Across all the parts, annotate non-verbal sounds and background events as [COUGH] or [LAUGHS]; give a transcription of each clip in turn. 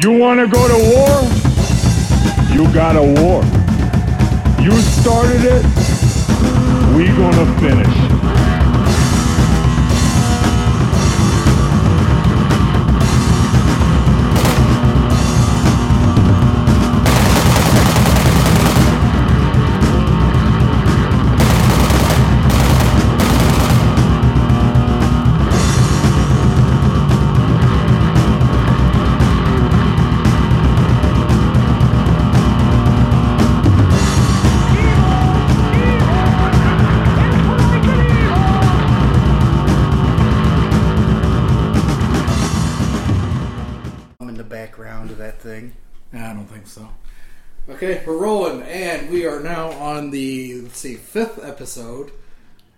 You want to go to war? You got a war. You started it. We gonna finish. On the let's see fifth episode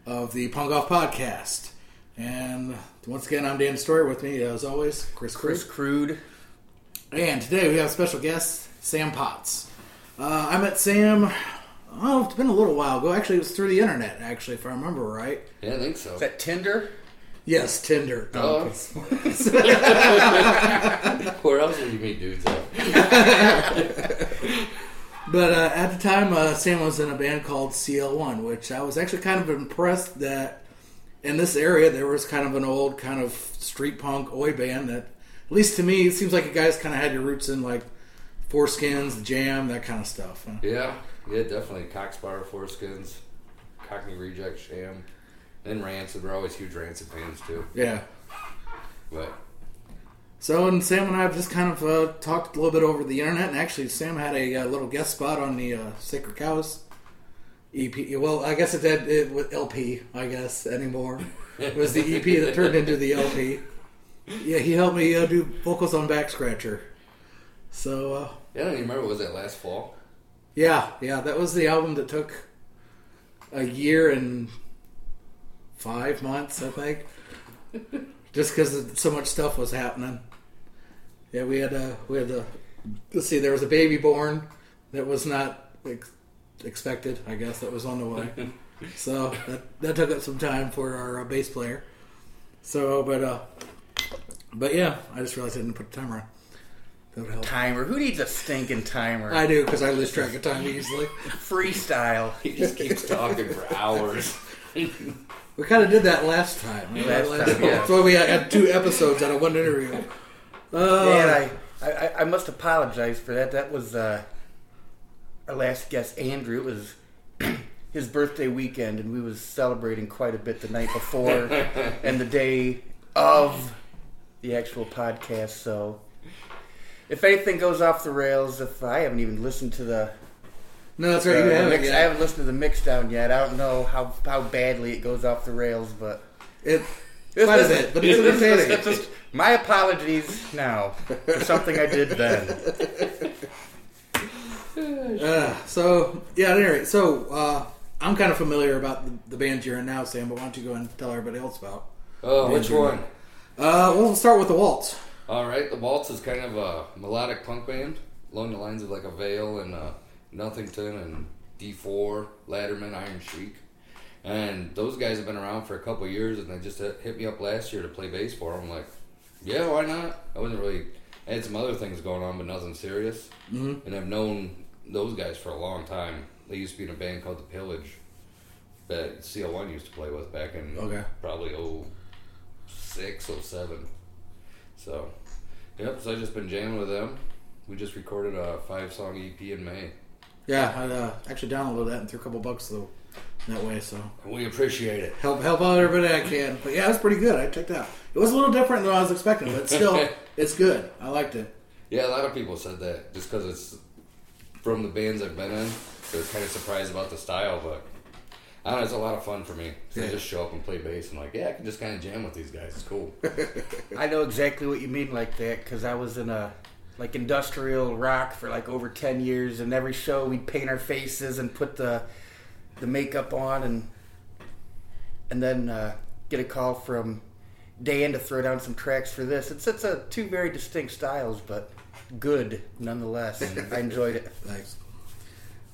of the Punk Off Podcast. And once again, I'm Dan Story. With me, as always, Chris Chris Chris. Crude. And today we have a special guest, Sam Potts. Uh, I met Sam. Oh, it's been a little while ago. Actually, it was through the internet. Actually, if I remember right. Yeah, I think so. Is that Tinder? Yes, Tinder. Oh. [LAUGHS] Where else would you meet dudes at? [LAUGHS] But uh, at the time, uh, Sam was in a band called CL1, which I was actually kind of impressed that in this area there was kind of an old kind of street punk oi band that, at least to me, it seems like you guys kind of had your roots in like 4-Skins, the Jam, that kind of stuff. huh? Yeah, yeah, definitely. Cockspire, 4-Skins, Cockney Reject, Sham, and Rancid. We're always huge Rancid fans too. Yeah. But So, and Sam and I have just kind of uh, talked a little bit over the internet, and actually, Sam had a uh, little guest spot on the uh, Sacred Cows EP. Well, I guess it did it with LP, I guess anymore. It was the EP that turned into the LP. Yeah, he helped me uh, do vocals on Back Scratcher. So, uh, yeah, I don't even remember. Was that last fall? yeah, yeah, that was the album that took a year and five months, I think, just because so much stuff was happening. Yeah, we had a we had the let's see, there was a baby born that was not ex- expected. I guess that was on the way. [LAUGHS] so that that took up some time for our uh, bass player. So, but uh, but yeah, I just realized I didn't put a timer on. That would help. Timer. Who needs a stinking timer? I do because I lose track of time easily. [LAUGHS] Freestyle. [LAUGHS] He just keeps talking for hours. We kind of did that last time. Last time, yeah. That's why we had two episodes out of one interview. Uh, Man, I, I, I must apologize for that. That was uh, our last guest, Andrew. It was [CLEARS THROAT] his birthday weekend, and we was celebrating quite a bit the night before [LAUGHS] and the day of the actual podcast. So, if anything goes off the rails, if I haven't even listened to the, no, that's uh, right. You the have mix. I haven't listened to the mix down yet. I don't know how how badly it goes off the rails, but. It, quite a bit, but it's It's- it's- it's just- my apologies now for something I did then. [LAUGHS] Uh, so yeah, at any rate, so uh, I'm kind of familiar about the, the band you're in now, Sam. But why don't you go and tell everybody else about? Oh, which one? Uh, well, we'll start with the Waltz. All right, the Waltz is kind of a melodic punk band along the lines of like Avail and uh, Nothington and D4, Ladderman, Iron Chic. And those guys have been around for a couple of years, and they just hit hit me up last year to play bass for them. I'm like, yeah, why not? I wasn't really. I had some other things going on, but nothing serious. Mm-hmm. And I've known those guys for a long time. They used to be in a band called The Pillage that CL1 used to play with back in Okay. probably 06, 07. So, yep. So I've just been jamming with them. We just recorded a five song EP in May. Yeah, I uh, actually downloaded that and threw a couple bucks though that way. So we appreciate it. help help out everybody I can. But yeah, it was pretty good. I checked it out. It was a little different than I was expecting, but still, [LAUGHS] it's good. I liked it. Yeah, a lot of people said that just because it's from the bands I've been in. They're kind of surprised about the style, but I don't know. It's a lot of fun for me. So I just show up and play bass and like, yeah, I can just kind of jam with these guys. It's cool. [LAUGHS] I know exactly what you mean like that because I was in a like industrial rock for like over ten years, and every show we'd paint our faces and put the the makeup on, and and then uh, get a call from Dan to throw down some tracks for this. It's it's a two very distinct styles, but good nonetheless. [LAUGHS] I enjoyed it. Thanks.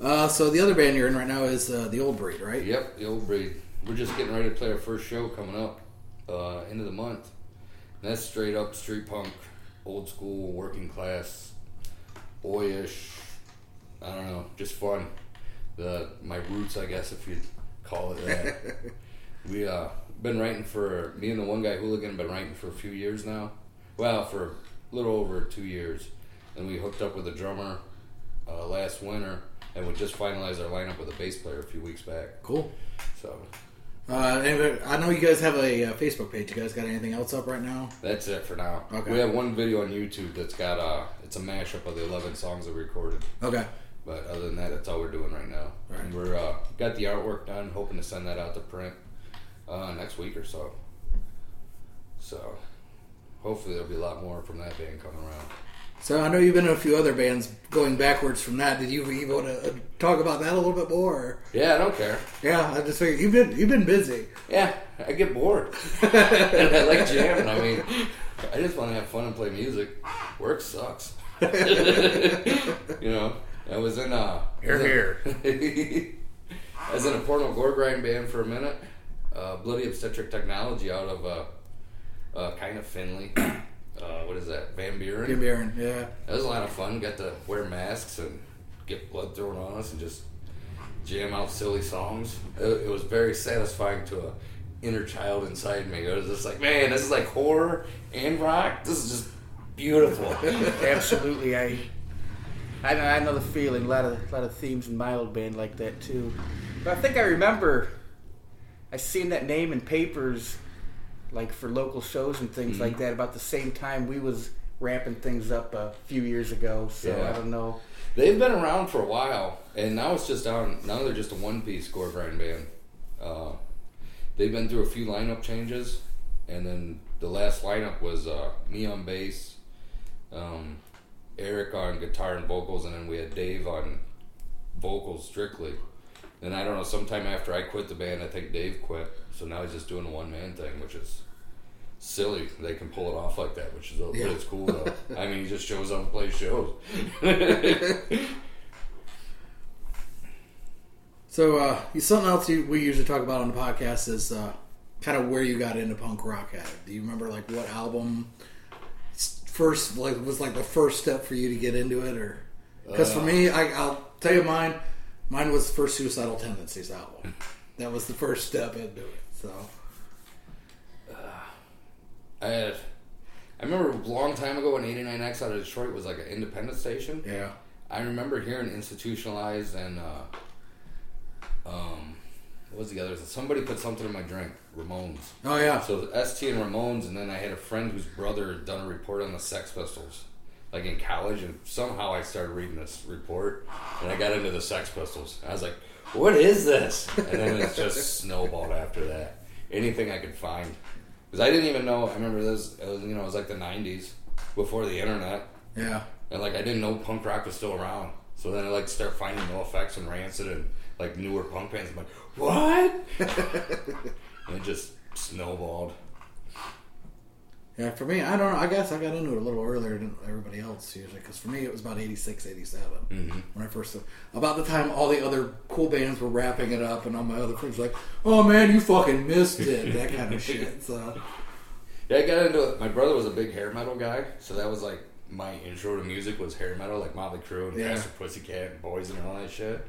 Uh, so the other band you're in right now is uh, the Old Breed, right? Yep, the old breed. We're just getting ready to play our first show coming up uh, end of the month. And that's straight up street punk, old school, working class, boyish. I don't know, just fun. The my roots, I guess, if you'd call it that. [LAUGHS] we uh been writing for me and the one guy hooligan been writing for a few years now. Well, for a little over two years, and we hooked up with a drummer uh, last winter, and we just finalized our lineup with a bass player a few weeks back. Cool. So Uh, anyway, I know you guys have a uh, Facebook page. You guys got anything else up right now? that's it for now. Okay. We have one video on YouTube that's got uh, it's a mashup of the eleven songs that we recorded. Okay. But other than that, that's all we're doing right now. Right. And we're uh, got the artwork done, hoping to send that out to print uh, next week or so. So hopefully there'll be a lot more from that band coming around. So I know you've been in a few other bands. Going backwards from that, did you, you want to uh, talk about that a little bit more? Or? Yeah, I don't care. Yeah, I just figured you've been you've been busy. Yeah, I get bored. [LAUGHS] and I like jamming. I mean, I just want to have fun and play music. Work sucks. [LAUGHS] you know, I was in uh, Here, here. [LAUGHS] I was in a porno gore grind band for a minute. Uh, Bloody Obstetric Technology out of uh, uh, kind of Findlay. Uh, what is that? Van Buren. Van Buren. yeah. That was a lot of fun. Got to wear masks and get blood thrown on us and just jam out silly songs. It, it was very satisfying to a inner child inside me. I was just like, man, this is like horror and rock. This is just beautiful. [LAUGHS] Absolutely, I, I know, I know the feeling. A lot of, lot of themes in my old band like that too. But I think I remember, I seen that name in papers, like for local shows and things like that. About the same time we was ramping things up a few years ago. So Yeah. I don't know. They've been around for a while, and now it's just down. Now they're just a one-piece gore grind band. Uh, they've been through a few lineup changes, and then the last lineup was uh, me on bass, um, Eric on guitar and vocals, and then we had Dave on vocals strictly. And I don't know. Sometime after I quit the band, I think Dave quit. So now he's just doing a one-man thing, which is silly. They can pull it off like that, which is but Yeah. it's cool though. [LAUGHS] I mean, he just shows up and plays shows. [LAUGHS] So uh, something else we usually talk about on the podcast is uh, kind of where you got into punk rock at. Do you remember like what album first like was like the first step for you to get into it, or because for me, I, I'll tell you mine. Mine was the first Suicidal Tendencies album. [LAUGHS] That was the first step into it. So [SIGHS] I had, I remember a long time ago when 89X out of Detroit was like an independent station. yeah, I remember hearing institutionalized and uh, um, what was the other? Somebody put something in my drink. Ramones. oh yeah, So ST and Ramones, and then I had a friend whose brother had done a report on the Sex Pistols, like in college, and somehow I started reading this report, and I got into the Sex Pistols. I was like, "What is this?" And then it just [LAUGHS] snowballed after that. Anything I could find, because I didn't even know. I remember this. It uh, was, you know, it was like the '90s before the internet, yeah. and like I didn't know punk rock was still around. So then I like start finding NOFX and Rancid and like newer punk bands. I'm like, what? [LAUGHS] and it just snowballed. Yeah, for me, I don't know. I guess I got into it a little earlier than everybody else usually. Because for me, it was about 86, 87 Mm-hmm. when I first. About the time all the other cool bands were wrapping it up, and all my other friends were like, "Oh man, you fucking missed it," [LAUGHS] that kind of shit. So Yeah, I got into it. My brother was a big hair metal guy, so that was like my intro to music was hair metal, like Motley Crue and Yeah. Faster Pussycat and Boys and all that shit.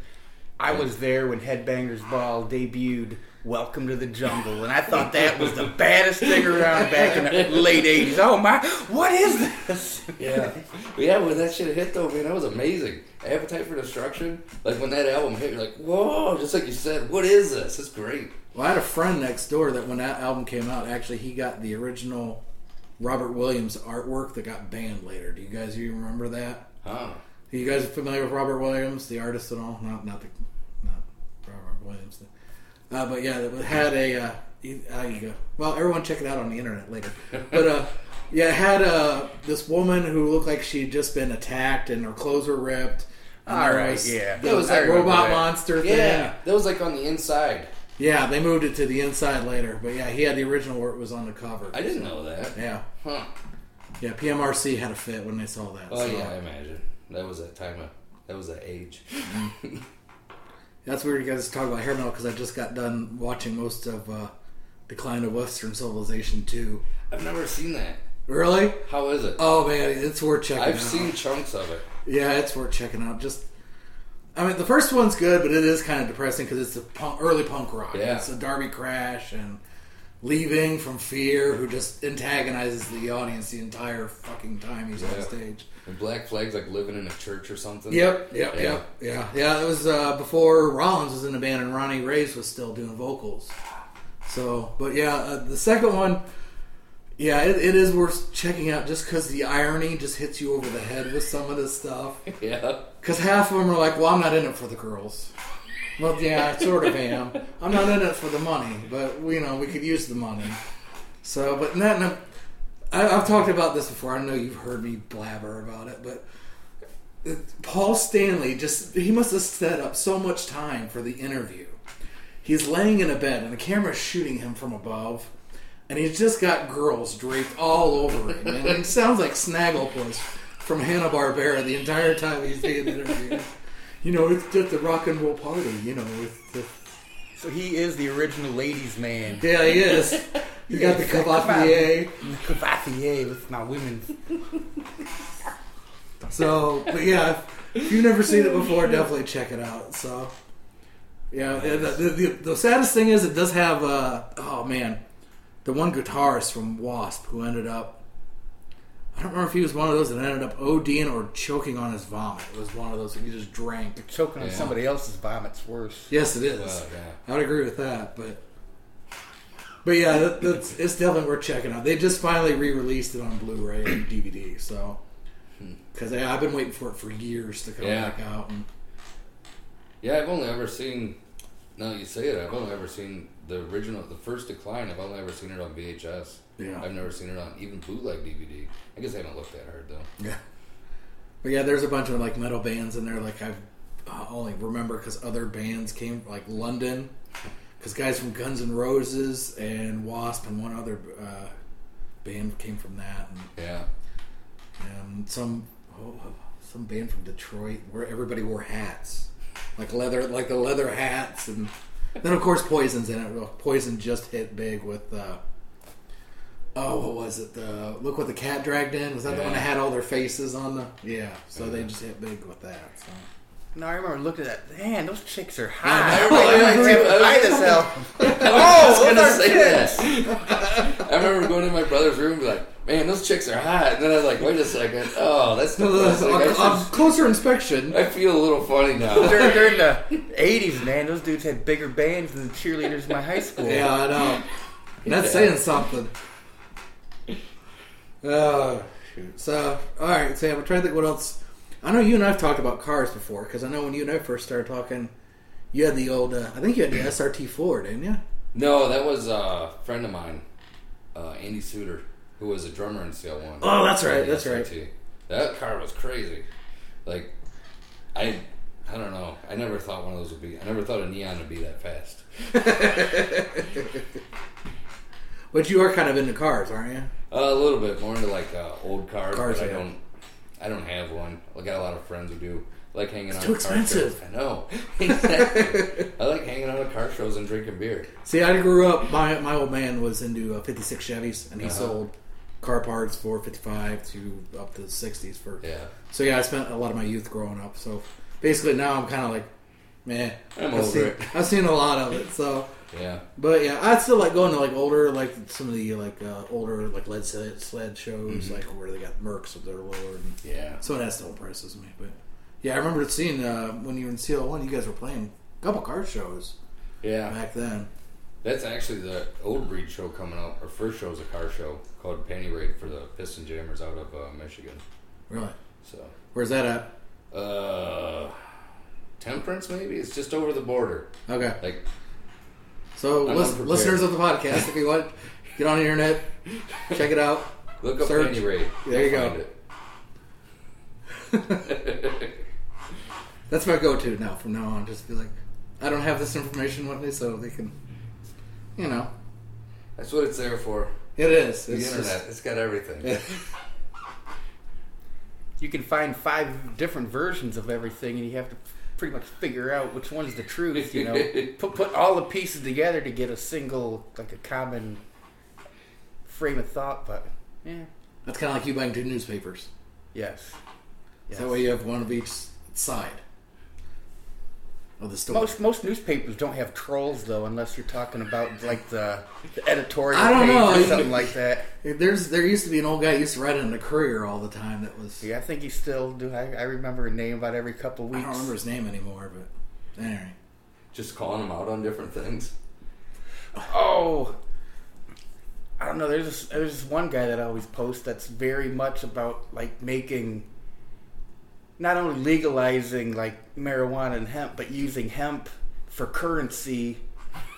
I was there when Headbangers Ball debuted Welcome to the Jungle, and I thought that was the baddest thing around back in the late 80s. Oh my, what is this? Yeah, yeah. When that shit hit though, man, that was amazing. Appetite for Destruction, like when that album hit, you're like, whoa! Just like you said, what is this? It's great. Well, I had a friend next door that when that album came out, actually he got the original Robert Williams artwork that got banned later. Do you guys even remember that? Huh? Are you guys are familiar with Robert Williams, the artist and all? Not not the not Robert Williams. Uh, but yeah, it had a. Uh, you- uh, you go. Well, everyone check it out on the internet later. But uh, yeah, it had uh, this woman who looked like she'd just been attacked and her clothes were ripped. And All was- yeah. There was that robot that. monster thing. Yeah, that was like on the inside. Yeah, they moved it to the inside later, but yeah, he had the original where it was on the cover. I didn't know that. Yeah, Huh? yeah. PMRC had a fit when they saw that. Oh so yeah, I imagine that was that time of that was that age. [LAUGHS] that's weird. You guys talk about hair metal because I just got done watching most of uh, Decline of Western Civilization two. I've never seen that. Really? How is it? Oh man, it's worth checking out. I've seen chunks of it. Yeah, it's worth checking out. Just, I mean, the first one's good, but it is kind of depressing because it's a punk, early punk rock. Yeah. It's a Darby Crash and Lee Ving from Fear, who just antagonizes the audience the entire fucking time he's on stage. And Black Flag's like living in a church or something. Yep, yep, Yeah. yep, yeah, yeah. It was uh, before Rollins was in the band and Ronnie Reyes was still doing vocals. So, but yeah, uh, the second one, yeah, it, it is worth checking out just because the irony just hits you over the head with some of this stuff. [LAUGHS] Yeah. Because half of them are like, well, I'm not in it for the girls. Well, yeah, I sort of am. I'm not in it for the money, but you know, we could use the money. So, but not, I, I've talked about this before. I know you've heard me blabber about it, but Paul Stanley just he must have set up so much time for the interview. He's laying in a bed and the camera's shooting him from above, and he's just got girls draped all over him. And it sounds like Snagglepuss from Hanna Barbera the entire time he's being interviewed. You know, it's just a rock and roll party. You know, with the So he is the original ladies' man. yeah, he is. [LAUGHS] You got the Yeah, come on. Cavalier. Cavalier with my women. So, but yeah, if you've never seen it before, definitely check it out. So, yeah, the, the, the, the saddest thing is it does have, uh, oh man, the one guitarist from Wasp who ended up, I don't remember if he was one of those that ended up ODing or choking on his vomit. It was one of those that he just drank. Choking on somebody else's vomit's worse. Yes, it is. Well, yeah. I would agree with that, but but yeah, that, that's it's definitely worth checking out. They just finally re-released it on Blu-ray and DVD, so hmm. because I've been waiting for it for years to come Yeah. back out. And, Yeah, I've only ever seen. Now you say it, I've only ever seen the original, the first decline. I've only ever seen it on VHS. Yeah. I've never seen it on even bootleg DVD. I guess I haven't looked that hard though. yeah, but yeah, there's a bunch of like metal bands in there. Like I've uh, only remember because other bands came like London, because guys from Guns N' Roses and Wasp and one other uh, band came from that. And, Yeah. and some oh, some band from Detroit where everybody wore hats, like leather, like the leather hats, and then of course Poison's in it. Well, Poison just hit big with. Uh, oh, what was it? The look what the cat dragged in. Was that the one that had all their faces on the? Yeah, so they just hit big with that. So. No, I remember looking at that. Man, those chicks are I hot. know, They I might agree. be high as hell. [LAUGHS] I was gonna are say chicks. that. I remember going to my brother's room and be like, "Man, those chicks are hot." And then I was like, "Wait a second. Oh, that's [LAUGHS] depressing. I, on, on should- closer inspection, I feel a little funny now." [LAUGHS] During, during the [LAUGHS] 80s, man, those dudes had bigger bands than the cheerleaders in my high school. yeah, I know. That's Yeah. saying something. Oh, shoot. So, all right, Sam, I'm trying to think what else. I know you and I've talked about cars before because I know when you and I first started talking, you had the old. Uh, I think you had the SRT4, didn't you? No, that was a friend of mine, uh, Andy Suter, who was a drummer in CL One. Oh, that's right, that's right. That car was crazy. Like, I, I don't know. I never thought one of those would be. I never thought a neon would be that fast. [LAUGHS] But you are kind of into cars, aren't you? Uh, a little bit more into like uh, old cars, Cars, I don't. I don't have one. I got a lot of friends who do. I like hanging out. too car expensive. shows. I know. [LAUGHS] Exactly. I like hanging out at car shows and drinking beer. See, I grew up. My my old man was into uh, '56 Chevys, and he Uh-huh. sold car parts for '55 to up to the '60s for. Yeah. So yeah, I spent a lot of my youth growing up. So basically, now I'm kind of like, man, I'm I've over seen, it. I've seen a lot of it. So, Yeah. but yeah, I still like going to like older, like some of the like uh, older like lead sled, sled shows, Mm-hmm. like where they got Mercs with their lower. And Yeah. so that still impresses me. But yeah, I remember seeing uh, when you were in CL1, you guys were playing a couple car shows Yeah. back then. That's actually the old breed show coming up. Our first show is a car show called Penny Raid for the Piston Jammers out of uh, Michigan. Really, So, where's that at? uh, Temperance maybe. It's just over the border. Okay. Like, So, I'm lis- unprepared. listeners of the podcast, if you want, get on the internet, check it out. [LAUGHS] look up Search. Penny Raid. There you You'll go. [LAUGHS] find it. That's my go-to now. From now on, just be like, I don't have this information with me, so they can, you know, That's what it's there for. it is. The It's internet. just- it's got everything. [LAUGHS] You can find five different versions of everything, and you have to pretty much figure out which one's the truth. You know, [LAUGHS] put put all the pieces together to get a single, like a common frame of thought. But yeah, That's kind of like you buying two newspapers. Yes. yes. That way you have one of each side of the story. Most most newspapers don't have trolls though, unless you're talking about like the, the editorial I don't page know. or something like that. There's there used to be an old guy used to write it in the Courier all the time. That was Yeah, I think you still do. I, I remember a name about every couple I weeks. I don't remember his name anymore, but anyway. Just calling him out on different things. Oh, I don't know. There's this, there's this one guy that I always post that's very much about like making, not only legalizing like marijuana and hemp, but using hemp for currency,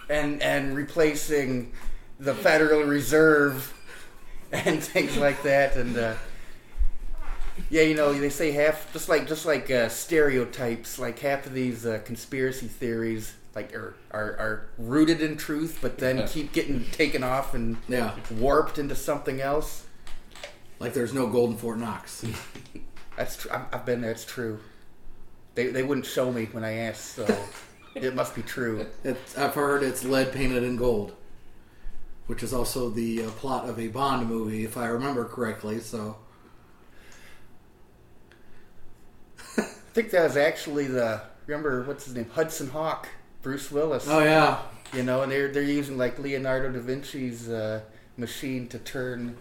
and and replacing the Federal Reserve and [LAUGHS] things like that. And uh, yeah, you know, they say half just like just like uh, stereotypes. Like half of these uh, conspiracy theories like are, are are rooted in truth, but then keep getting taken off and Yeah. warped into something else. Like there's no golden Fort Knox. [LAUGHS] That's tr- I've, I've been there. It's true. They they wouldn't show me when I asked, so [LAUGHS] it must be true. It's, I've heard it's lead painted in gold, which is also the uh, plot of a Bond movie, if I remember correctly. So I think that was actually the remember what's his name Hudson Hawk, Bruce Willis. Oh yeah, You know, and they're they're using like Leonardo da Vinci's uh, machine to turn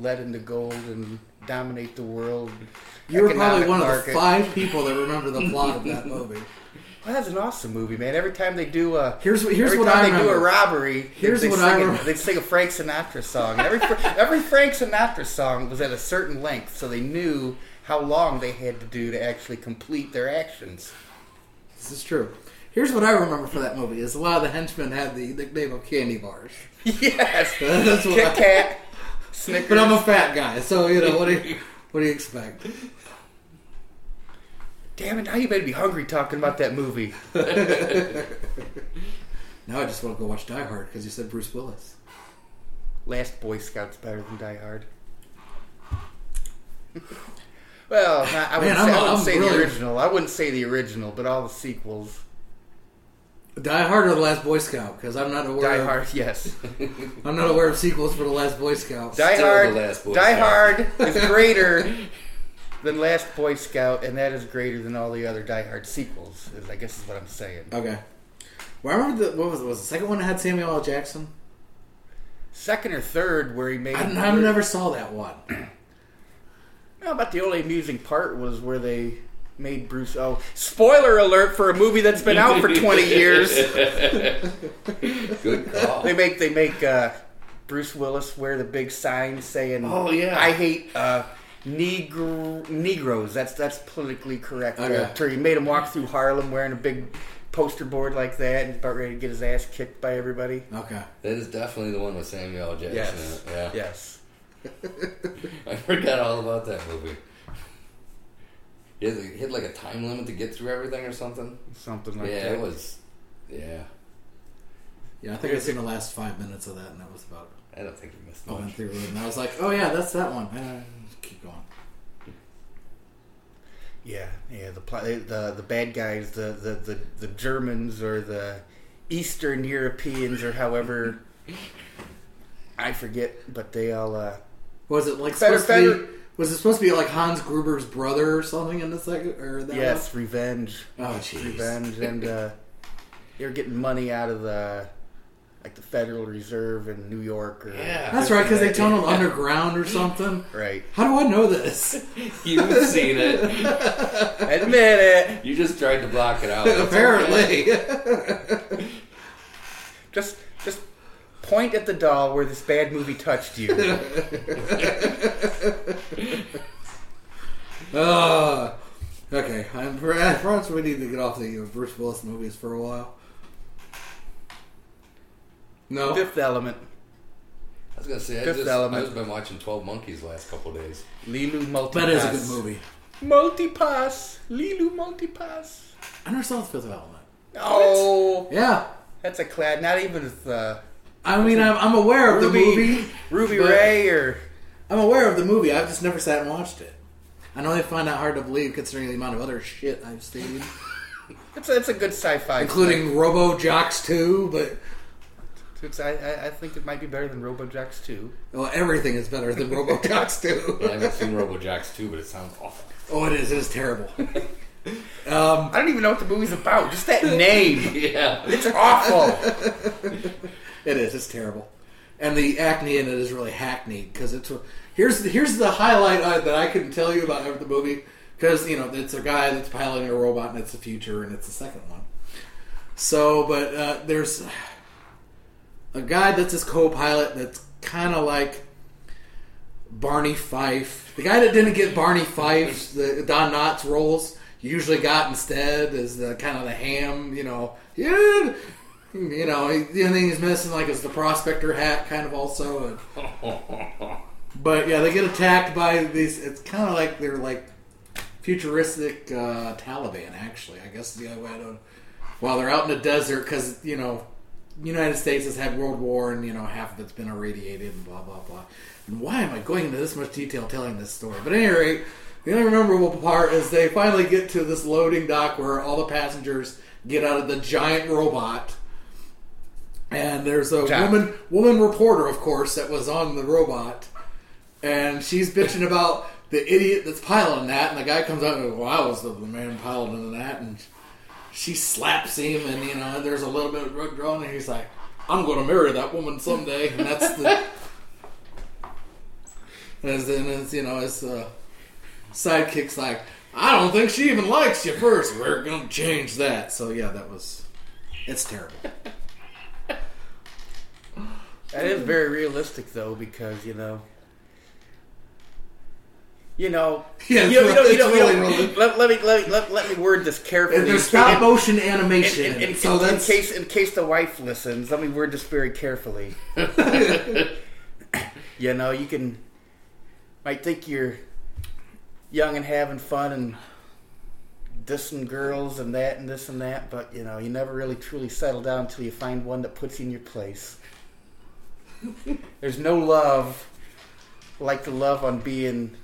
lead into gold and dominate the world. you were probably one of market. the five people that remember the plot of that movie. [LAUGHS] Well, that's an awesome movie, man. Every time they do a Here's what- here's every what time I they do a robbery, Here's they, what sing I remember. they sing a Frank Sinatra song. And every every Frank Sinatra song was at a certain length, so they knew how long they had to do to actually complete their actions. This is true. Here's what I remember for that movie: is a lot of the henchmen had the nickname of candy bars. [LAUGHS] yes, [LAUGHS] That's what Kit Kat, Snickers. But I'm a fat guy, so you know what do you what do you expect? Damn it! Now you made me hungry talking about that movie. [LAUGHS] Now I just want to go watch Die Hard because you said Bruce Willis. Last Boy Scout's better than Die Hard. well, not, I wouldn't Man, say, I'm- I wouldn't say really- the original. I wouldn't say the original, but all the sequels. Die Hard or The Last Boy Scout? Because I'm not aware. Die of, Hard, yes. [LAUGHS] I'm not aware of sequels for The Last Boy Scout. Die Still Hard. the Last Boy Die Scout. Hard is [LAUGHS] greater than Last Boy Scout, and that is greater than all the other Die Hard sequels. Is I guess is what I'm saying. Okay. Well, I remember the what was it? Was the second one that had Samuel L. Jackson? Second or third, where he made. I, I never saw that one. No, but the only amusing part was where they made Bruce. Oh, spoiler alert for a movie that's been out for [LAUGHS] 20 years. [LAUGHS] Good call. They make they make uh, Bruce Willis wear the big sign saying, Oh, yeah. I hate uh, Negro Negroes." That's that's politically correct. Okay. Uh, he made him walk through Harlem wearing a big poster board like that, and about ready to get his ass kicked by everybody. Okay. That is definitely the one with Samuel Jackson Yes. Yeah. Yes. [LAUGHS] I forgot all about that movie. He had, he had like a time limit to get through everything or something. Something like yeah, that. it was. Yeah, Yeah, I think I've seen the last five minutes of that, and that was about I don't think you missed I went through it, and I was like, oh yeah, that's that one. Uh, keep going. Yeah, yeah. The pl- the the bad guys, the, the, the, the Germans or the Eastern Europeans or however [LAUGHS] I forget, but they all. Uh, Was it like Better- supposed to better- be? Was it supposed to be like Hans Gruber's brother or something in the second or that? yes, revenge, Oh jeez. revenge, [LAUGHS] and uh, they were getting money out of the like the Federal Reserve in New York. Or Yeah. That's right, because they tunneled underground or something. [LAUGHS] right. How do I know this? [LAUGHS] You've seen it. Admit it. You just tried to block it out. Apparently. Just just point at the doll where this bad movie touched you. Uh, [LAUGHS] okay, I'm, perhaps we need to get off the Bruce Willis movies for a while. No, Fifth Element, I was gonna say I Fifth just Element. I've been watching Twelve Monkeys the last couple days. Leeloo Multipass. that is a good movie. Multipass, Leeloo Multipass. I never saw the Fifth Element. Oh, Yeah, that's a clad. Not even with uh, I mean, I'm, I'm aware of the movie. Ruby Rhod, or I'm aware of the movie. I've just never sat and watched it. I know they find that hard to believe considering the amount of other shit I've seen, [LAUGHS] it's a, it's a good sci-fi, including Robo Jocks 2, but It's, I, I, I think it might be better than RoboJacks 2. Well, everything is better than RoboJocks too. [LAUGHS] I haven't seen RoboJacks 2, but it sounds awful. oh, it is. It is terrible. [LAUGHS] um, I don't even know what the movie's about. Just that name. Yeah. It's awful. It is. It's terrible, and the acne in it is really hackneyed because it's here's here's the highlight that I can tell you about the movie because you know it's a guy that's piloting a robot and it's the future and it's the second one. So, but uh, there's a guy that's his co-pilot that's kind of like Barney Fife. The guy that didn't get Barney Fife's the Don Knotts roles usually got instead is the kind of the ham, you know, yeah, you know, he- the only thing he's missing like is the prospector hat, kind of also. And, [LAUGHS] but yeah, they get attacked by these. It's kind of like they're like futuristic uh, Taliban, actually. I guess the other way to. While they're out in the desert, because you know, United States has had World War, and you know half of it's been irradiated, and blah blah blah. And why am I going into this much detail telling this story? But at any rate, the only memorable part is they finally get to this loading dock where all the passengers get out of the giant robot. And there's a Jack. woman woman reporter, of course, that was on the robot, and she's bitching about the idiot that's piloting that. And the guy comes out and goes, "Well, I was the man piloting that," and she slaps him, and you know, there's a little bit of drug drawn, and he's like, "I'm going to marry that woman someday," and that's the. As then, as you know, his uh, sidekick's like, "I don't think she even likes you first. We're going to change that." So yeah, that was. It's terrible. That is very realistic, though, because you know, you know, [LAUGHS] Yeah, it's you know, you know, really- you know, it's you know, let, let me let, me- let, let me word this carefully. And there's stop motion animation, in, in, in, so in case in case the wife listens, let me word this very carefully. [LAUGHS] [COUGHS] you know, you can might think you're young and having fun and dissing girls and that and this and that, but you know, you never really truly settle down until you find one that puts you in your place. There's no love like the love on being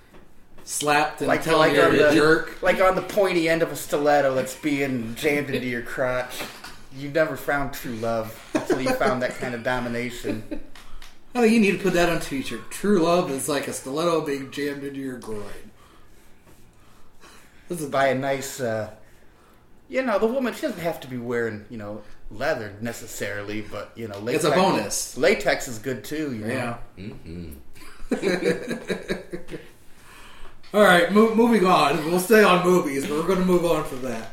slapped and like telling like to the jerk. like on the pointy end of a stiletto that's being jammed into your crotch. You never found true love until you found that kind of domination. Oh, you need to put that on a t-shirt. True love is like a stiletto being jammed into your groin. This is By a nice, uh, you know, the woman she doesn't have to be wearing you know leather necessarily, but you know, latex, It's a bonus. Latex is good too. You know? yeah. hmm [LAUGHS] All right, mo- moving on. We'll stay on movies, but we're going to move on from that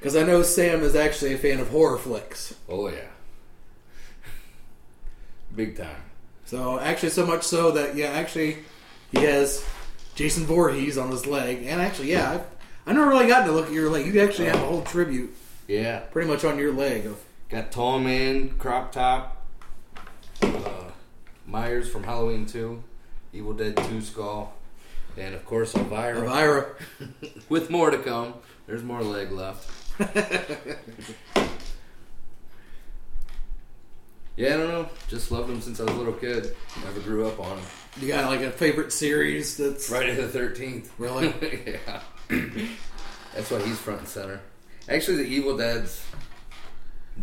because I know Sam is actually a fan of horror flicks. Oh, yeah. Big time. So actually, so much so that yeah, actually, he has Jason Voorhees on his leg, and actually, yeah, I've, I never really gotten to look at your leg. You actually have a whole tribute, Yeah. pretty much on your leg of Got Tall Man, Crop Top, uh, Myers from Halloween 2, Evil Dead 2 Skull, and of course Elvira. Elvira. [LAUGHS] With more to come. There's more leg left. [LAUGHS] yeah, I don't know. Just loved them since I was a little kid. Never grew up on him. You got like a favorite series that's Friday the 13th. Really? [LAUGHS] yeah. [CLEARS THROAT] That's why he's front and center. Actually, the Evil Dead's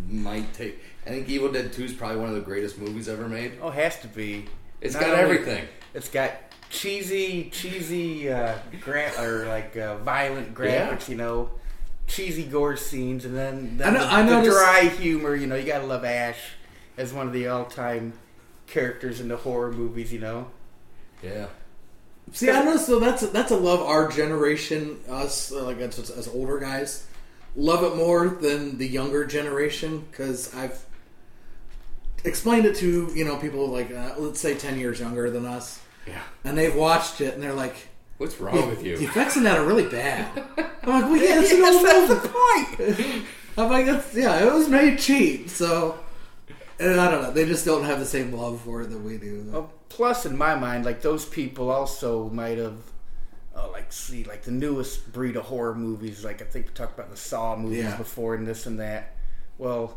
might take. I think Evil Dead 2 is probably one of the greatest movies ever made. Oh, has to be. It's Not got only- everything. It's got cheesy, cheesy, uh, gra- or like uh, violent graphics. You know, cheesy gore scenes, and then, then I know- the, I the noticed- dry humor. You know, you gotta love Ash as one of the all-time characters in the horror movies. You know, Yeah. See, I know. So that's that's a love our generation, us uh, like as, as older guys, love it more than the younger generation because I've explained it to you know people like uh, let's say ten years younger than us, Yeah. and they've watched it and they're like, What's wrong with you? "The you? effects in that are really bad." I'm like, "Well, [LAUGHS] yeah, it's an old that's movie." the point. [LAUGHS] I'm like, that's, "Yeah, it was made cheap." So, and I don't know. They just don't have the same love for it that we do. Well, plus, in my mind, like those people also might have, uh, like, see, like the newest breed of horror movies. Like I think we talked about the Saw movies Yeah. before, and this and that. Well,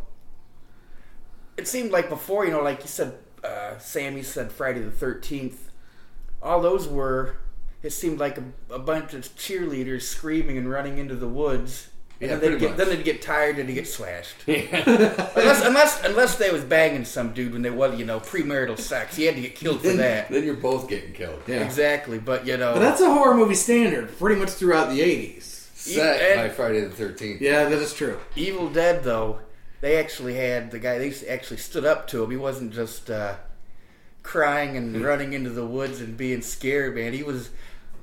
it seemed like before, you know, like you said, uh, Sammy said Friday the Thirteenth. All those were. It seemed like a, a bunch of cheerleaders screaming and running into the woods Yeah, and then they'd, get, then they'd get tired and they'd get slashed. [LAUGHS] unless, unless, unless they was banging some dude when they was, you know, premarital sex. He had to get killed for that. then you're both getting killed. Yeah. Exactly, but you know, But that's a horror movie standard, pretty much throughout the '80s. Set And- by Friday the Thirteenth. Yeah, that is true. Evil Dead though, they actually had the guy. They actually stood up to him. He wasn't just uh, crying and Hmm. running into the woods and being scared, man. He was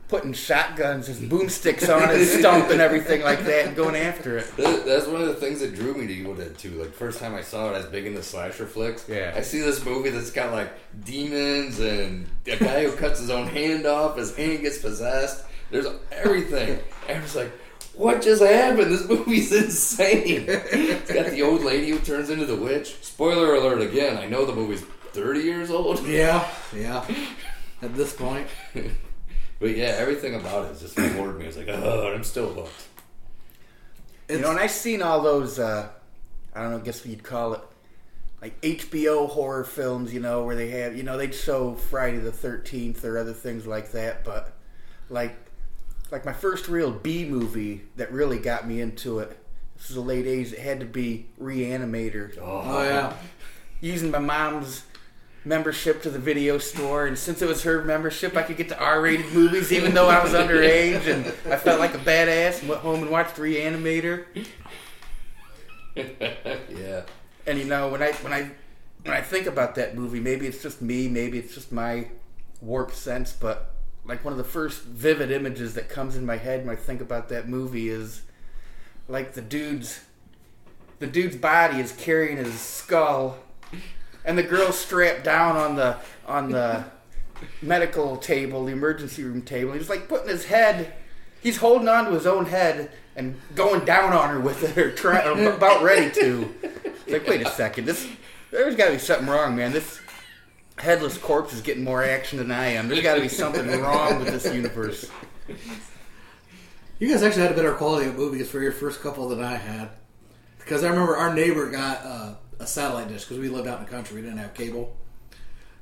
putting shotguns and boomsticks on his stump and everything like that and going after it. That's one of the things that drew me to Evil Dead 2. Like, first time I saw it, I was big into slasher flicks. Yeah. I see this movie that's got, like, demons and a guy who cuts his own hand off, his hand gets possessed. There's everything. And I was like, what just happened? This movie's [LAUGHS] insane. it's got the old lady who turns into the witch. Spoiler alert again, I know the movie's 30 years old. Yeah, yeah. At this point, But yeah, everything about it just floored me. I was like, oh, I'm still hooked. You know, and I've seen all those. Uh, I don't know. I guess what you'd call it, like HBO horror films. You know, where they have, you know, they'd show Friday the Thirteenth or other things like that. But like, like my first real B movie that really got me into it. This was the late '80s. It had to be Reanimator. oh yeah, Using my mom's membership to the video store, and since it was her membership, I could get to R-rated movies, even though I was underage, and I felt like a badass. And went home and watched Reanimator. yeah. And you know, when I when I when I think about that movie, maybe it's just me, maybe it's just my warped sense, but like one of the first vivid images that comes in my head when I think about that movie is like the dude's the dude's body is carrying his skull and the girl's strapped down on the on the medical table, the emergency room table. He's like putting his head he's holding on to his own head and going down on her with it or about ready to. Like, wait a second, this there's gotta be something wrong, man. This headless corpse is getting more action than I am. There's gotta be something wrong with this universe. you guys actually had a better quality of movies for your first couple than I had, because I remember our neighbor got uh, a satellite dish because we lived out in the country, we didn't have cable.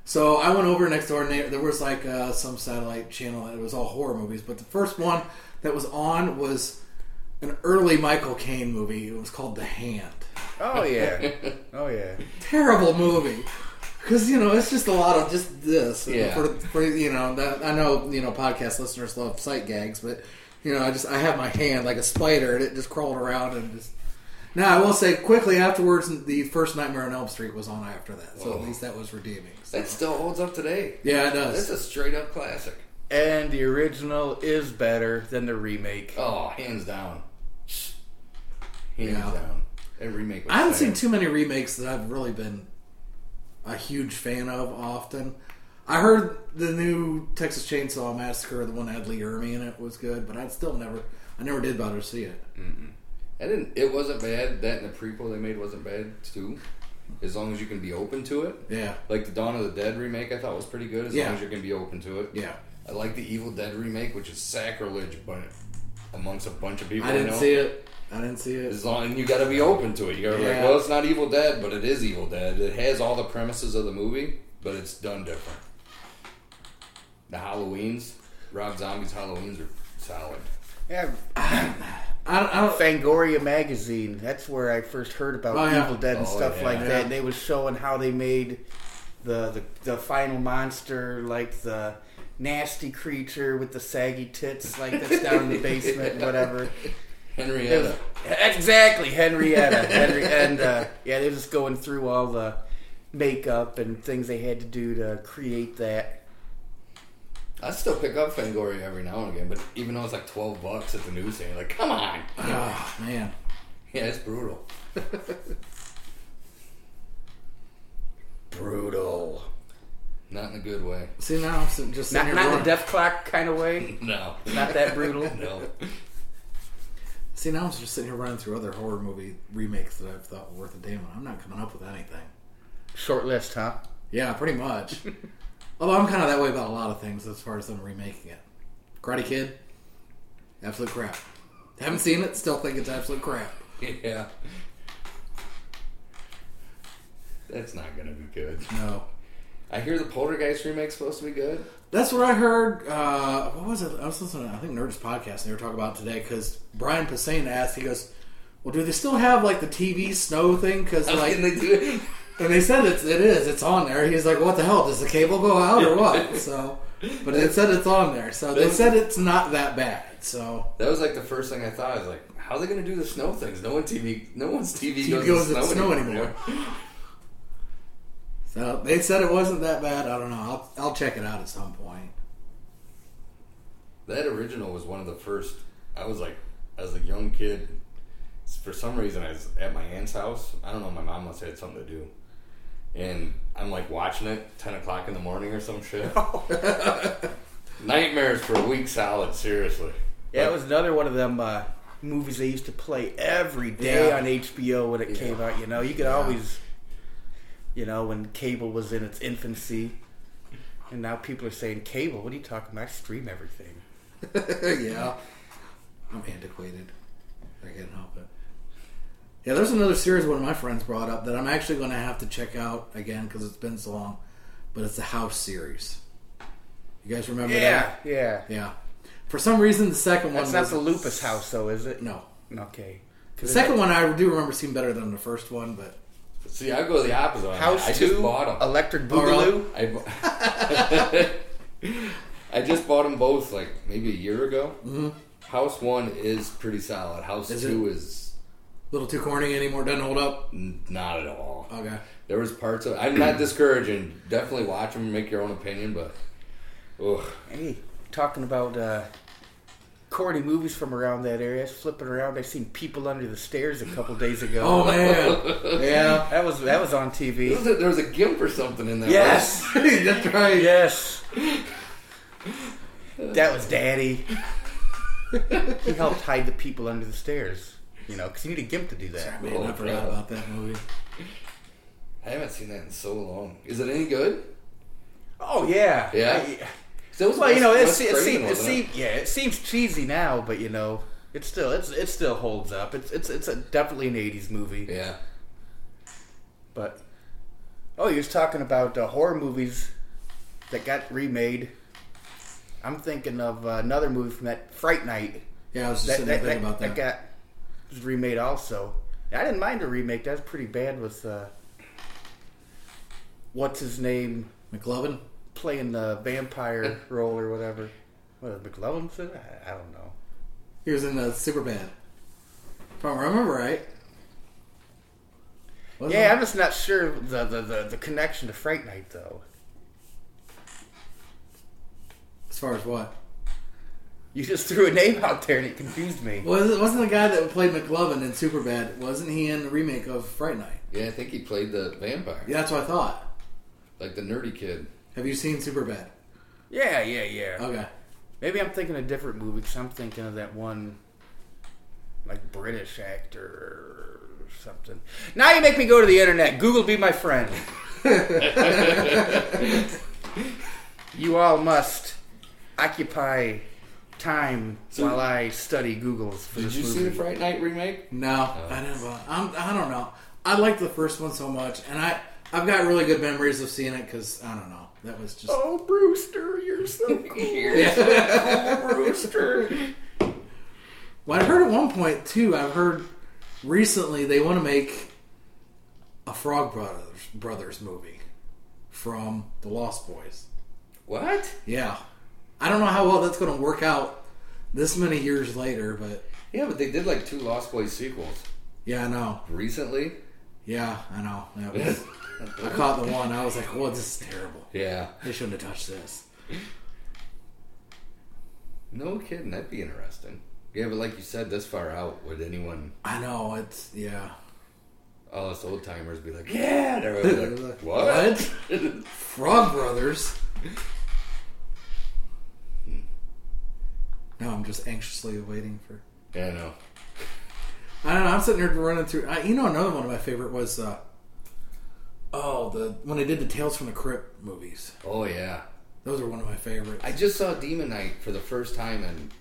So I went over next door. and There was like uh, some satellite channel, and it was all horror movies. But the first one that was on was an early Michael Caine movie. It was called The Hand. Oh yeah. [LAUGHS] Oh yeah. terrible movie because you know it's just a lot of just this Yeah. for, for you know that I know you know podcast listeners love sight gags but you know I just I have my hand like a spider and it just crawled around and just now I will say quickly afterwards the first Nightmare on Elm Street was on after that so Whoa. at least that was redeeming so. That still holds up today. yeah it That's does a straight up classic. And the original is better than the remake. Oh, hands down. Hands Yeah. down. That remake was I haven't sad. seen too many remakes that I've really been a huge fan of often. I heard the new Texas Chainsaw Massacre, the one that had Lee Ermey in it, was good, but I still never, I never did bother to see it. I didn't. It wasn't bad. That and the prequel they made wasn't bad too. As long as you can be open to it. Yeah, Like the Dawn of the Dead remake, I thought was pretty good. As Yeah. long as you can be open to it. yeah. I like the Evil Dead remake, which is sacrilege, but amongst a bunch of people, I didn't know. see it. I didn't see it. As long and you got to be open to it. You got to be like, Yeah. well, it's not Evil Dead, but it is Evil Dead. It has all the premises of the movie, but it's done different. The Halloweens, Rob Zombie's Halloweens are solid. Yeah, [CLEARS THROAT] I don't, I don't Fangoria magazine. That's where I first heard about Oh, yeah. Evil Dead and Oh, stuff yeah. like Yeah. that. And they was showing how they made the, the the final monster, like the nasty creature with the saggy tits, like that's [LAUGHS] down in the basement and whatever. It was- Henrietta. exactly Henrietta. Henry, and uh, yeah, they're just going through all the makeup and things they had to do to create that. I still pick up Fangoria every now and again, but even though it's like twelve bucks at the newsstand, like, come on. oh, man. Yeah, it's brutal. [LAUGHS] Brutal. Not in a good way. See now, I'm just sitting Not, here not in running. the death clock kind of way. [LAUGHS] No. Not that brutal. [LAUGHS] No. See now, I'm just sitting here running through other horror movie remakes that I've thought were worth a damn. I'm not coming up with anything. Short list, huh? Yeah, pretty much. Although I'm kind of that way about a lot of things as far as them remaking it. Karate Kid, absolute crap. Haven't seen it, still think it's absolute crap. [LAUGHS] Yeah. That's not gonna be good. No. I hear the Poltergeist remake's supposed to be good. That's what I heard. Uh, what was it? I was listening. To, I think Nerdist podcast. And they were talking about it today because Brian Posehn asked. He goes, Well, do they still have like the TV snow thing? Because like, they do it? And they said it's it is it's on there. He's like, what the hell? Does the cable go out or what? [LAUGHS] So, but they said it's on there. So they said it's not that bad. So That was like the first thing I thought. I was like, how are they going to do the snow things? No one TV, no one's TV, TV goes, goes to in snow, snow anymore. anymore. so they said it wasn't that bad. I don't know. I'll I'll check it out at some point. That original was one of the first. I was like, as a young kid, for some reason, I was at my aunt's house. I don't know. My mom must have had something to do, and I'm like watching it ten o'clock in the morning or some shit. [LAUGHS] Nightmares for a week solid. Seriously. Yeah, it was another one of them uh, movies they used to play every day Yeah. on HBO when it Yeah. came out. You know, you could Yeah. always, you know, when cable was in its infancy, and now people are saying cable. What are you talking about? I stream everything. [LAUGHS] yeah, [LAUGHS] I'm antiquated. I can't help it. Yeah, there's another series one of my friends brought up that I'm actually going to have to check out again because it's been so long. But it's the House series. You guys remember Yeah, that? yeah. Yeah. For some reason, the second one That's not the Lupus House, though, is it? No, Okay. the second one I do remember seeing better than the first one, but See, I go the opposite. on. House I Two, just bought them. Electric. Boogaloo. I, bu- [LAUGHS] I just bought them both like maybe a year ago. Mm-hmm. House one is pretty solid. House Is two is a little too corny anymore. Doesn't hold up. not at all. Okay. There was parts of. I'm not discouraging. Definitely watch them make your own opinion. But, ugh. Hey, talking about uh, corny movies from around that area. I was flipping around. I seen People Under the Stairs a couple days ago. Oh man. [LAUGHS] yeah. that was that was on TV. was, a, there was a gimp or something in there. Yes, [LAUGHS] That's right. yes. That was Daddy. he helped hide the people under the stairs. You know, because you need a gimp to do that. Man, I forgot about that movie. I haven't seen that in so long. Is it any good? Oh yeah, Yeah? I- That was well, you know, it, Wes it, Craven, seems, it seems yeah, it seems cheesy now, but you know, it still it's it still holds up. It's it's it's a, definitely an '80s movie. Yeah. But oh, you was talking about uh, horror movies that got remade. I'm thinking of uh, another movie from that Fright Night Yeah, I was just that that, thinking that, about that. that got was remade also. I didn't mind the remake. That was pretty bad with uh, what's his name McLovin. playing the vampire role or whatever. What is it, McLovin? said? I, I don't know. He was in the Super Bad. If I remember right. Wasn't Yeah, he? I'm just not sure the, the, the, the connection to Fright Night though. As far as what? You just threw a name out there and it confused me. Was it wasn't the guy that played McLovin in Superbad? Wasn't he in the remake of Fright Night? Yeah, I think he played the vampire. Yeah, that's what I thought. Like the nerdy kid. Have you seen Superbad? Yeah, yeah, yeah. Okay. Maybe I'm thinking a different movie because I'm thinking of that one, like British actor or something. Now you make me go to the internet. Google be my friend. [LAUGHS] [LAUGHS] you all must occupy time So- while I study Google's for Did this you movie. see the Fright Night remake? No, I never. I'm, I don't know. I liked the first one so much, and I I've got really good memories of seeing it because I don't know. That was just. Oh, Brewster, you're so [LAUGHS] cool. Yeah. [LAUGHS] Oh, Brewster. Well, I heard at one point too. I've heard recently they want to make a Frog Brothers Brothers movie from the Lost Boys. What? Yeah, I don't know how well that's going to work out this many years later, but Yeah, but they did like two Lost Boys sequels yeah, I know. recently. Yeah, I know. That [LAUGHS] was, I caught the one. I was like, "Well, this is terrible. Yeah. They shouldn't have touched this." No kidding, that'd be interesting. Yeah, but like you said, this far out, would anyone, I know it's yeah. all us old timers, be like, yeah? They're always like, [LAUGHS] what? What? [LAUGHS] Frog Brothers. Now I'm just anxiously waiting for. yeah, I know. I don't know. I'm sitting here running through. I, you know, another one of my favorite was. Uh, oh, the when they did the Tales from the Crypt movies. Oh yeah. Those are one of my favorites. I just saw Demon Knight for the first time, and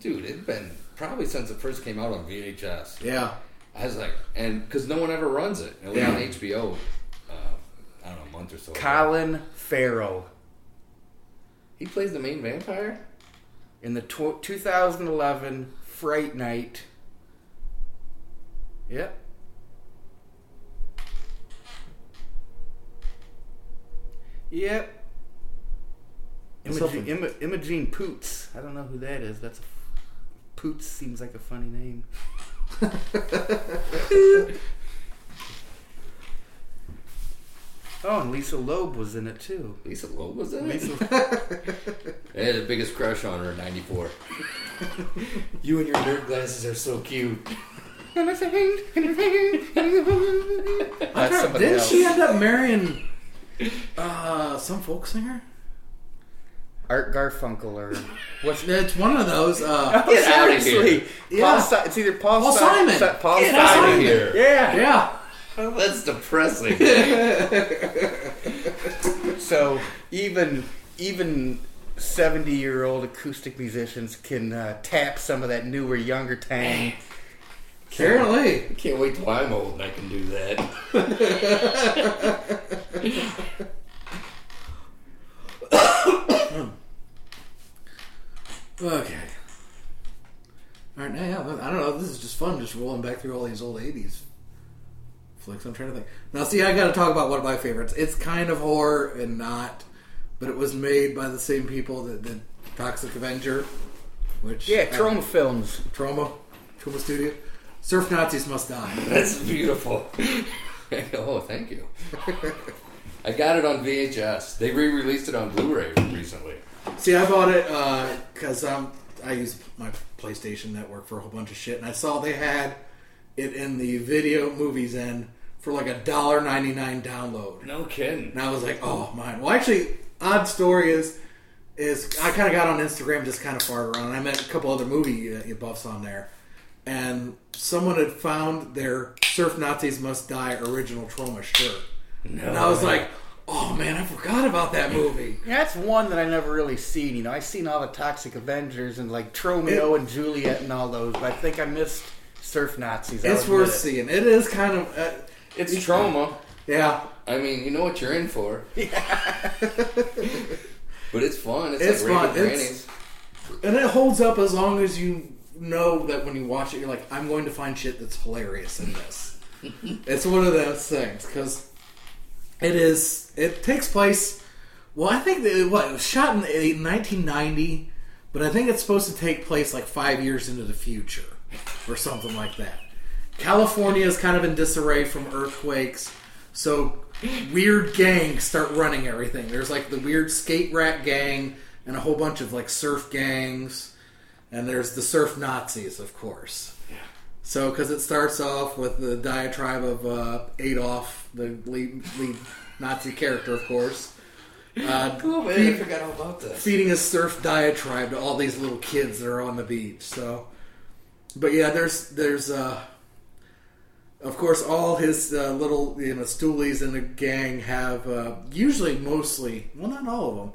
dude, it'd been probably since it first came out on VHS. yeah, I was like, and because no one ever runs it, it was Yeah. on HBO. Uh, I don't know, a month or so. ago. Colin Farrell. He plays the main vampire. In the tw- 2011 Fright Night Yep. Yep. Imogene, Im- Imogene Poots. I don't know who that is. That's a f- Poots seems like a funny name. [LAUGHS] [LAUGHS] oh, and Lisa Loeb was in it too. Lisa Loeb was in it. Lisa, [LAUGHS] I had the biggest crush on her in '94. [LAUGHS] you and your nerd glasses are so cute. That's Didn't else. she end up marrying uh, some folk singer? Art Garfunkel or [LAUGHS] what's It's one of those. Uh, Get outta here. Yeah. Paul Si- it's either Paul, Paul Si- Simon. Si- Paul Get Simon. outta here. Yeah. yeah. Oh, that's depressing. So even even seventy year old acoustic musicians can uh, tap some of that newer, younger tang. Apparently. I can't wait till I'm old and I can do that. Okay. All right, now, yeah, I don't know. This is just fun, just rolling back through all these old '80s flicks. I'm trying to think. Now, see, I got to talk about one of my favorites. It's kind of horror and not, but it was made by the same people that did Toxic Avenger, which Yeah, uh, Troma Films. Troma, Troma Studio. Surf Nazis must die. [LAUGHS] That's beautiful. [LAUGHS] oh, thank you. [LAUGHS] I got it on VHS. They re-released it on Blu-ray recently. See, I bought it because um, I use my PlayStation Network for a whole bunch of shit, and I saw they had it in the video movies end for like a dollar ninety nine download, No kidding. and I was like, "Oh, mine." Well, actually, odd story is is I kind of got on Instagram, just kind of farted around, and I met a couple other movie uh, buffs on there, and someone had found their "Surf Nazis Must Die" original Troma shirt, No and I was way. like, "Oh man, I forgot about that movie." Yeah, [LAUGHS] that's one that I never really seen. You know, I seen all the Toxic Avengers and like Tromeo and Juliet and all those, but I think I missed Surf Nazis. I'll It's worth it. seeing. It is kind of. Uh, it's Troma. Yeah, I mean, you know what you're in for. [LAUGHS] Yeah. [LAUGHS] but it's fun. It's, It's like fun. It's- and it holds up as long as you know that when you watch it, you're like, I'm going to find shit that's hilarious in this. [LAUGHS] it's one of those things because it is. It takes place. Well, I think that it, what it was shot in uh, 1990, but I think it's supposed to take place like five years into the future or something like that. California is kind of in disarray from earthquakes, so weird gangs start running everything. There's like the weird skate rat gang and a whole bunch of like surf gangs, and there's the surf Nazis, of course. Yeah. So, because it starts off with the diatribe of uh, Adolf, the lead, lead Nazi character, of course, uh, [LAUGHS] Oh man, I forgot all about this. feeding a surf diatribe to all these little kids that are on the beach. So, but yeah, there's there's uh, of course all his uh, little you know stoolies in the gang have uh, usually mostly well not all of them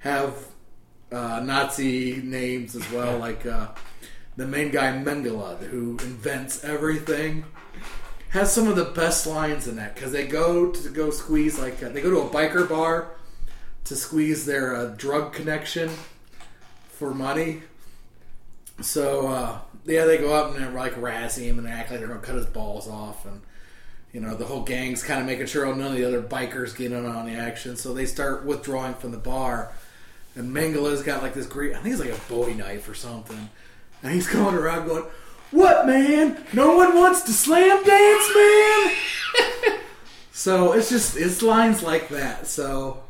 have uh, Nazi names as well like uh, the main guy Mengele who invents everything has some of the best lines in that because they go to go squeeze like uh, they go to a biker bar to squeeze their uh, drug connection for money. So uh, yeah, they go up and they're like razzing him and they act like they're gonna cut his balls off, and you know the whole gang's kind of making sure none of the other bikers get in on the action. So they start withdrawing from the bar, and Mengele's got like this great, I think it's like a Bowie knife or something, and he's going around going. What man? No one wants to slam dance, man. [LAUGHS] so it's just it's lines like that. So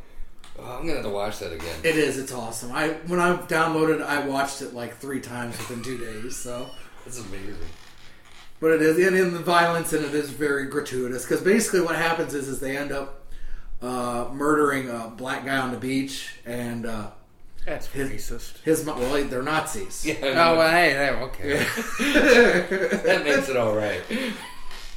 Oh, I'm gonna have to watch that again. it is. It's awesome. I when I downloaded, I watched it like three times within two days. So, That's amazing. but it is, and in the violence and it is very gratuitous because basically what happens is is they end up uh, murdering a black guy on the beach, and uh, That's racist. his mo- well they're Nazis. Yeah, Oh, well, hey, hey, okay. [LAUGHS] that makes it all right.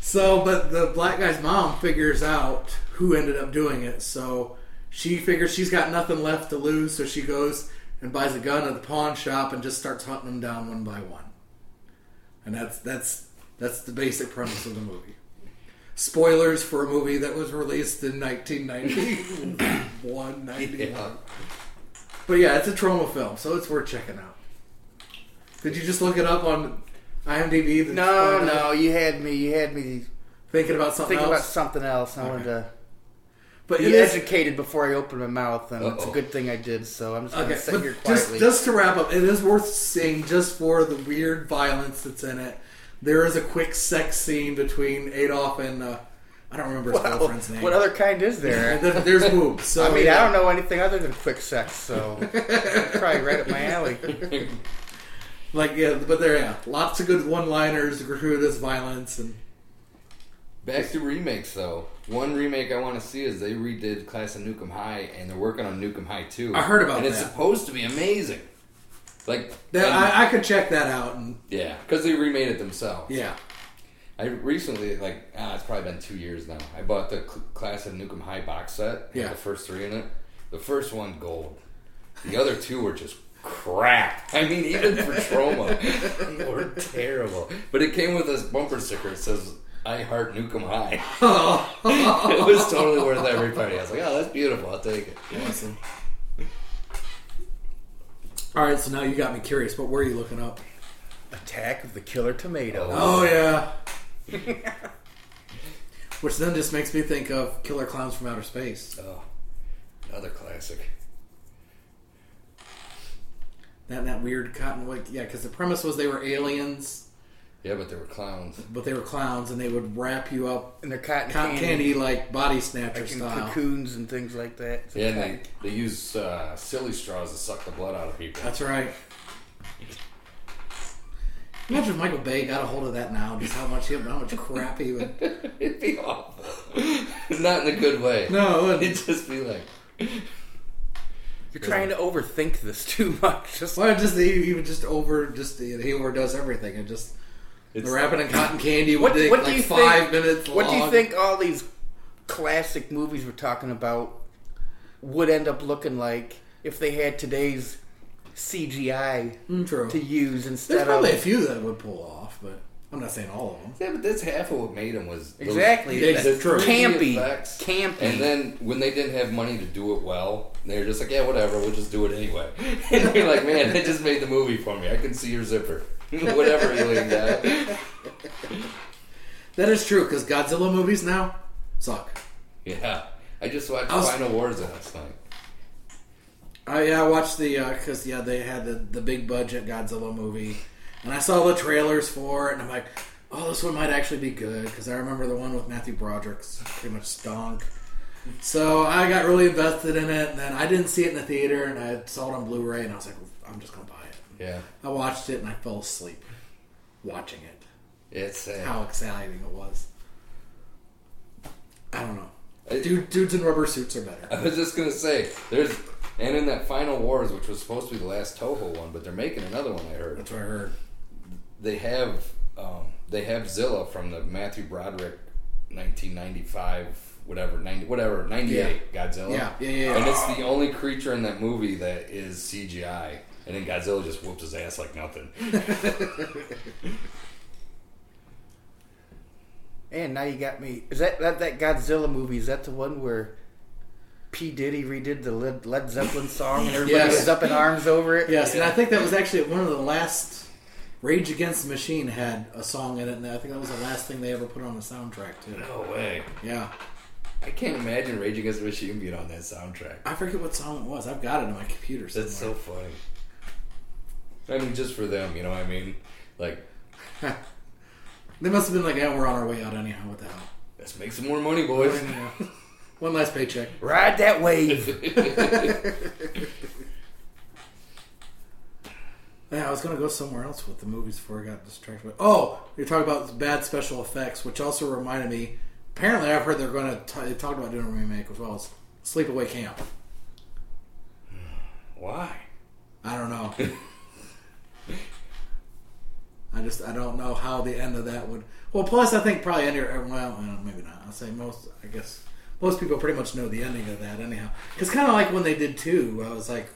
So, but the black guy's mom figures out who ended up doing it. So she figures she's got nothing left to lose. So she goes and buys a gun at the pawn shop and just starts hunting them down one by one. And that's that's that's the basic premise of the movie. Spoilers for a movie that was released in 1991, 91. [LAUGHS] Yeah. But yeah, it's a Troma film, so it's worth checking out. Did you just look it up on IMDb. No, no, you had me. You had me Thinking about something thinking about something else. I wanted to but be it is educated before I opened my mouth, and it's a good thing I did. So I'm just gonna okay. sit But here just quietly. just to wrap up, it is worth seeing just for the weird violence that's in it. There is a quick sex scene between Adolf and uh, I don't remember his Well, girlfriend's name. what other kind is there? there's boobs. [LAUGHS] So I mean, yeah. I don't know anything other than quick sex, so [LAUGHS] probably right up my alley. [LAUGHS] Like yeah, but there, yeah, lots of good one-liners, gratuitous violence, and Back to remakes though. One remake I want to see is they redid Class of Nuke 'Em High, and they're working on Nuke 'Em High 2. I heard about that and it's supposed to be amazing. Like, that, and- I, I could check that out. And yeah, because they remade it themselves. yeah, I recently, like, ah, it's probably been two years now. I bought the Cl- Class of Nuke 'Em High box set. Yeah. the first three in it. The first one gold. The other two were just crap. I mean, even for Troma, [LAUGHS] they were terrible. But it came with this bumper sticker. It says, "I heart Nuke 'Em High." [LAUGHS] [LAUGHS] it was totally worth every penny. I was like, "Oh, that's beautiful. I'll take it." awesome. All right, so now you got me curious. What were you looking up? Attack of the Killer Tomato. Oh, oh yeah. [LAUGHS] Which then just makes me think of Killer Clowns from Outer Space. Oh, another classic. That that weird cotton like yeah, because the premise was they were aliens, Yeah, but they were clowns. but they were clowns, and they would wrap you up in they're cotton, cotton candy, candy like body snatcher like in style. cocoons and things like that. It's Yeah, and they, they use uh, silly straws to suck the blood out of people. That's right. Imagine if Michael Bay got a hold of that now, just how much how much crap he would. [LAUGHS] It'd be awful. Not in a good way. No, it It'd just be like, You're trying to overthink this too much. [LAUGHS] Just Well, just he, he would just over just he overdoes everything and just it's, the wrapping in cotton candy would what, take what like do you five think, minutes. What do you think all these classic movies we're talking about would end up looking like if they had today's CGI Mm, true. to use instead There's instead probably a few that would pull off, but I'm not saying all of them. yeah, but that's half of what made them was those- Exactly. the It's true. Campy, effects. campy. And then when they didn't have money to do it well, they were just like, yeah, whatever, we'll just do it anyway. [LAUGHS] And you're like, man, they just made the movie for me. I can see your zipper. [LAUGHS] whatever, alien guy. [LAUGHS] That is true because Godzilla movies now suck. Yeah, I just watched I was- Final Wars last night. I yeah, I watched the uh, because yeah they had the the big budget Godzilla movie, and I saw the trailers for it, and I'm like, oh, this one might actually be good because I remember the one with Matthew Broderick's pretty much stunk. So I got really invested in it, and then I didn't see it in the theater, and I saw it on Blu-ray, and I was like, I'm just gonna buy it. Yeah, I watched it, and I fell asleep watching it. it's sad. How exciting it was! I don't know. Dude, dudes in rubber suits are better. [LAUGHS] I was just gonna say, there's and in that Final Wars, which was supposed to be the last Toho one, but they're making another one. I heard That's what I heard. they have um, they have Zilla from the Matthew Broderick 1995 whatever 90 whatever 98 Godzilla. Yeah, yeah, yeah, yeah. And it's the only creature in that movie that is CGI. And then Godzilla just whoops his ass like nothing. [LAUGHS] and now you got me. Is that, that that Godzilla movie? Is that the one where P Diddy redid the Led, Led Zeppelin song and everybody Yes. was up in arms over it? Yes, and I think that was actually one of the last. Rage Against the Machine had a song in it, and I think that was the last thing they ever put on the soundtrack too. No way. Yeah, I can't imagine Rage Against the Machine being on that soundtrack. I forget what song it was. I've got it in my computer. Somewhere. That's so funny. I mean, just for them, you know what I mean? Like, [LAUGHS] They must have been like, "Yeah, we're on our way out anyhow." What the hell? let's make some more money, boys. [LAUGHS] One last paycheck. Ride that wave. [LAUGHS] Yeah, I was gonna go somewhere else with the movies before I got distracted. Oh, you're talking about bad special effects, which also reminded me. Apparently, I've heard they're going to. They talked about doing a remake as well as Sleepaway Camp. [SIGHS] Why? I don't know. I just I don't know how the end of that would. Well, plus I think probably any well uh, maybe not. I'll say most. I guess most people pretty much know the ending of that anyhow. Because kind of like when they did two, I was like,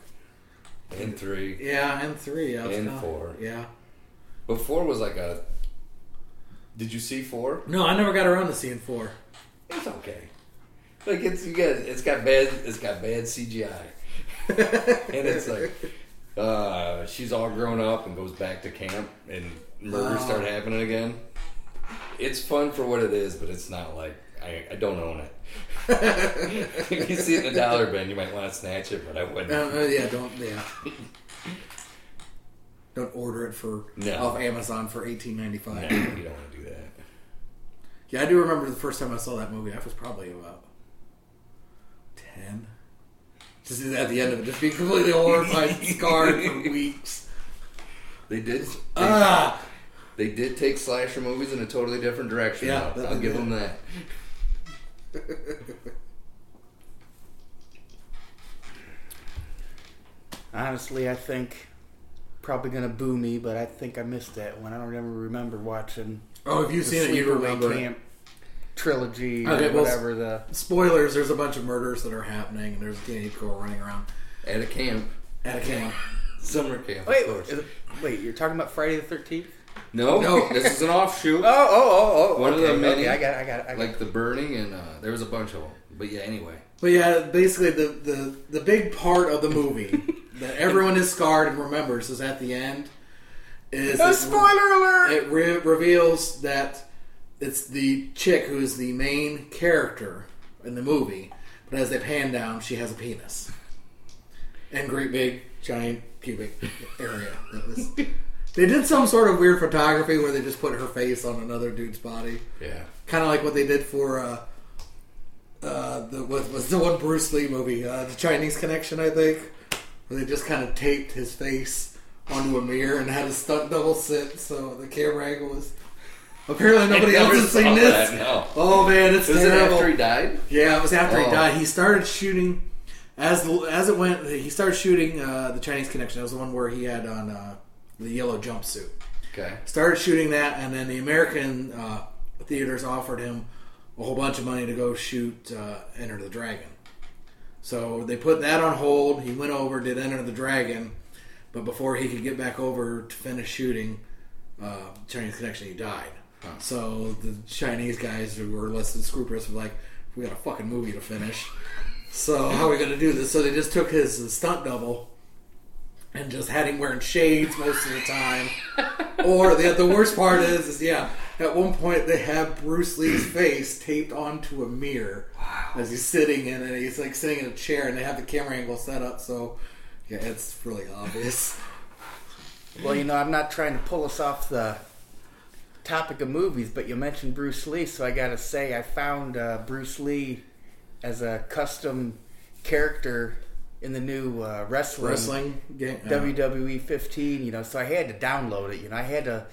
And three. yeah, and three, I was And kinda- four. yeah. But four was like a. Did you see four? No, I never got around to seeing four. It's okay. Like it's you got it's got bad it's got bad CGI, [LAUGHS] and it's like uh, she's all grown up and goes back to camp, and murders Oh. start happening again. It's fun for what it is, but it's not like I, I don't own it. [LAUGHS] if you see it in a dollar bin, you might want to snatch it, but I wouldn't. Uh, uh, yeah, don't yeah. Don't order it for No. off Amazon for eighteen ninety five. no, you don't want to do that. Yeah, I do remember the first time I saw that movie. I was probably about ten. Just at the end of it, just being completely horrified, [LAUGHS] scarred for weeks. They did. They, Ah, they did take slasher movies in a totally different direction. Yeah, though. that I'll give good. them that. Honestly, I think probably gonna boo me, but I think I missed that one. I don't ever remember watching oh, have you've the seen it, you remember. Camp trilogy Okay, or well, whatever the. Spoilers: There's a bunch of murders that are happening, and there's a teenage girl running around At a camp, at a camp. summer camp. Wait, of course. it- wait, you're talking about Friday the Thirteenth? No, No. [LAUGHS] this is an offshoot. Oh, oh, oh, oh! One of the many- okay, I got, it, I got, it, I got. like it. the burning, and uh, there was a bunch of them. But yeah, anyway. But yeah, basically the, the the big part of the movie [LAUGHS] that everyone is scarred and remembers is at the end. Is it- spoiler alert! It re- reveals that it's the chick who is the main character in the movie, but as they pan down, she has a penis and great big giant pubic area. [LAUGHS] That was. They did some sort of weird photography where they just put her face on another dude's body Yeah. kind of like what they did for uh, uh, the what was the one Bruce Lee movie, uh, the Chinese Connection, I think, where they just kind of taped his face onto a mirror and had a stunt double sit, so the camera angle was. Apparently, nobody else has seen this. that, no. Oh man, it's Was it terrible. after he died? Yeah, it was after he Oh. died. He started shooting as the, as it went. He started shooting uh, the Chinese Connection. That was the one where he had on uh, the yellow jumpsuit Okay. started shooting that, and then the American uh, theaters offered him a whole bunch of money to go shoot uh, Enter the Dragon. So they put that on hold. He went over, did Enter the Dragon, but before he could get back over to finish shooting uh, Chinese Connection, he died. So the Chinese guys who were less than scrupulous were like, "We got a fucking movie to finish." So how are we going to do this? So they just took his stunt double and just had him wearing shades most of the time. or the the worst part is, is yeah, at one point they have Bruce Lee's [CLEARS THROAT] face taped onto a mirror as he's sitting in it. He's like sitting in a chair, and they have the camera angle set up so yeah, it's really obvious. Well, you know, I'm not trying to pull us off the topic of movies, but you mentioned Bruce Lee, so I gotta say, I found uh, Bruce Lee as a custom character in the new uh, wrestling, Wrestling game. WWE 15. You know, so I had to download it. You know, I had to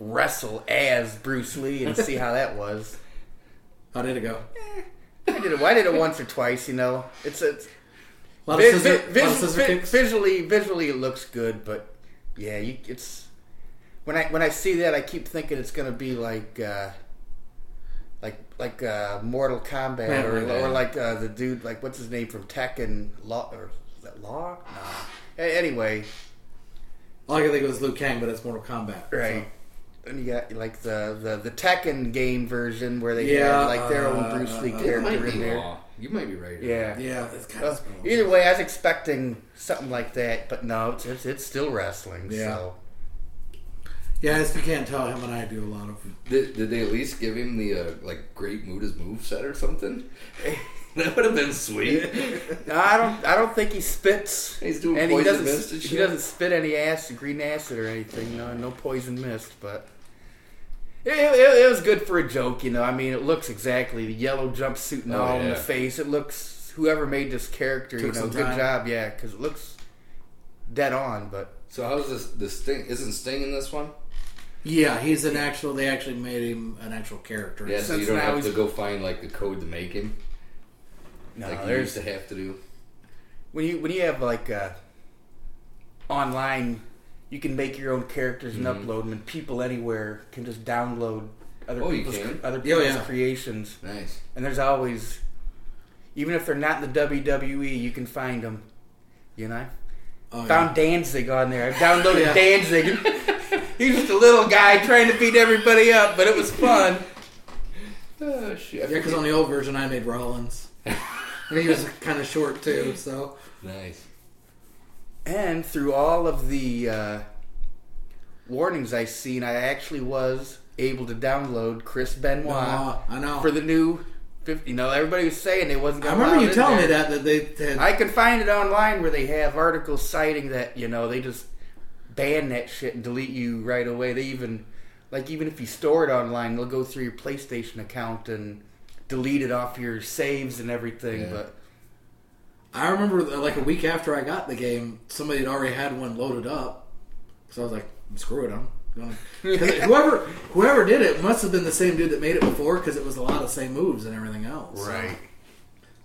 wrestle as Bruce Lee and see how that was. [LAUGHS] How did it go? I did it. I did it once or twice. You know, it's it's A lot of vi- scissor, vi- vi- visually, visually, it looks good, but yeah, you, it's when I when I see that, I keep thinking it's going to be like uh, like like uh, Mortal Kombat or, or like uh, the dude like what's his name from Tekken Law or is that Law? No. A- Anyway, All I can think of is Liu Kang, but it's Mortal Kombat. right. And you got like the, the, the Tekken game version where they Yeah, had like their uh, own Bruce Lee uh, character in there. law. You might be right. Yeah. So, yeah, it's kind Well, of either way, I was expecting something like that, but no, it's it's, it's still wrestling. Yeah. So Yeah, as you can't tell, him and I do a lot of. Did, did they at least give him the uh, like Great Muta's move set or something? [LAUGHS] that would have been sweet. no, [LAUGHS] I don't I don't think he spits. He's doing and he poison doesn't mist and he doesn't spit any acid, green acid or anything. No, no poison mist, but. It, it, it was good for a joke, you know. I mean, it looks exactly the yellow jumpsuit and Oh, all in the face. It looks whoever made this character, you Took know, some good time. job, yeah, because it looks dead on. But So how's this? The Sting isn't Sting in this one? Yeah, he's an actual. They actually made him an actual character. Yeah, so Since you don't now have he's- to go find like the code to make him, no, like you there's used to have to do. when you when you have like uh, online, you can make your own characters and upload them, and people anywhere can just download other Oh, you people's can? other Oh, people's yeah. creations. Nice. And there's always, even if they're not in the WWE, you can find them. You know, Oh, found Danzig on there. I've downloaded [LAUGHS] Yeah. Danzig. [LAUGHS] He's just a little guy trying to beat everybody up, but it was fun. [LAUGHS] Oh shit! yeah, because on the old version I made Rollins. and [LAUGHS] he was kind of short too, so nice. And through all of the uh, warnings I've seen, I actually was able to download Chris Benoit No, I know. for the new 50. You know, everybody was saying they wasn't going to I remember you telling me that that they had. I can find it online where they have articles citing that, you know, they just ban that shit and delete you right away. They even, like, even if you store it online, they'll go through your PlayStation account and delete it off your saves and everything. Yeah. But I remember like a week after I got the game, somebody had already had one loaded up. So I was like, screw it, I'm going. [LAUGHS] 'Cause whoever whoever did it must have been the same dude that made it before because it was a lot of the same moves and everything else. So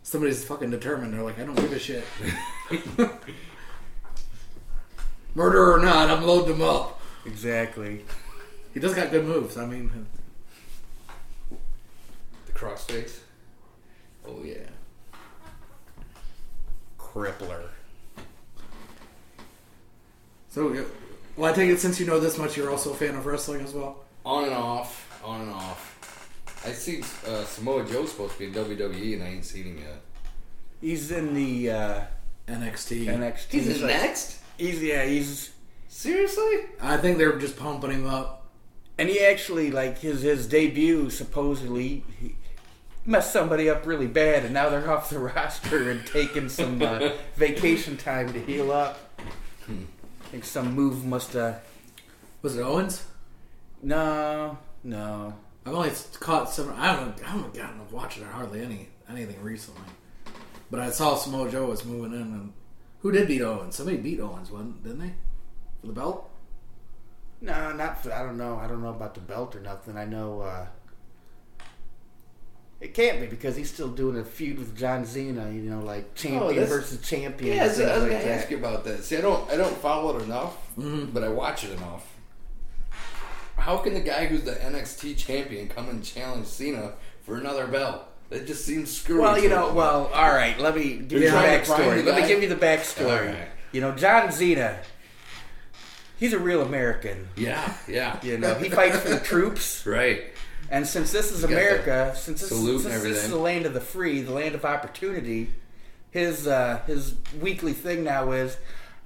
somebody's fucking determined. They're like, I don't give a shit. [LAUGHS] Murder or not, I'm loading them up. Exactly. He does got good moves. I mean, The crossface. Oh yeah. Crippler. so yeah. well, I take it since you know this much, you're also a fan of wrestling as well. On and off, on and off. I see uh, Samoa Joe's supposed to be in WWE, and I ain't seen him yet. He's in the uh, NXT. NXT. He's in like- next. He's yeah. He's Seriously? I think they're just pumping him up. and he actually like his his debut supposedly he messed somebody up really bad, and now they're [LAUGHS] off the roster and taking some uh, [LAUGHS] vacation time to heal up. I think some move must have. Was it Owens? No, no. I've only caught some. I haven't. I haven't gotten to watching hardly any anything recently. But I saw Samoa Joe was moving in, and who did beat Owens? Somebody beat Owens, wasn't didn't they? For the belt? No, not for, I don't know. I don't know about the belt or nothing. I know uh, it can't be because he's still doing a feud with John Cena. You know, like champion that's- versus champion. Yeah, I was, I was like gonna that. ask you about that. See, I don't, I don't follow it enough, but I watch it enough. How can the guy who's the NXT champion come and challenge Cena for another belt? That just seems screwy. Well, you know, well, all right. Let me give you the Trying to prime backstory. Let me guy? give you the backstory. All right. You know, John Cena. He's a real American. yeah, yeah, [LAUGHS] You know, he fights for the troops. [LAUGHS] right. And since this is got America, since this, salute and since this is the land of the free, the land of opportunity, his uh, his weekly thing now is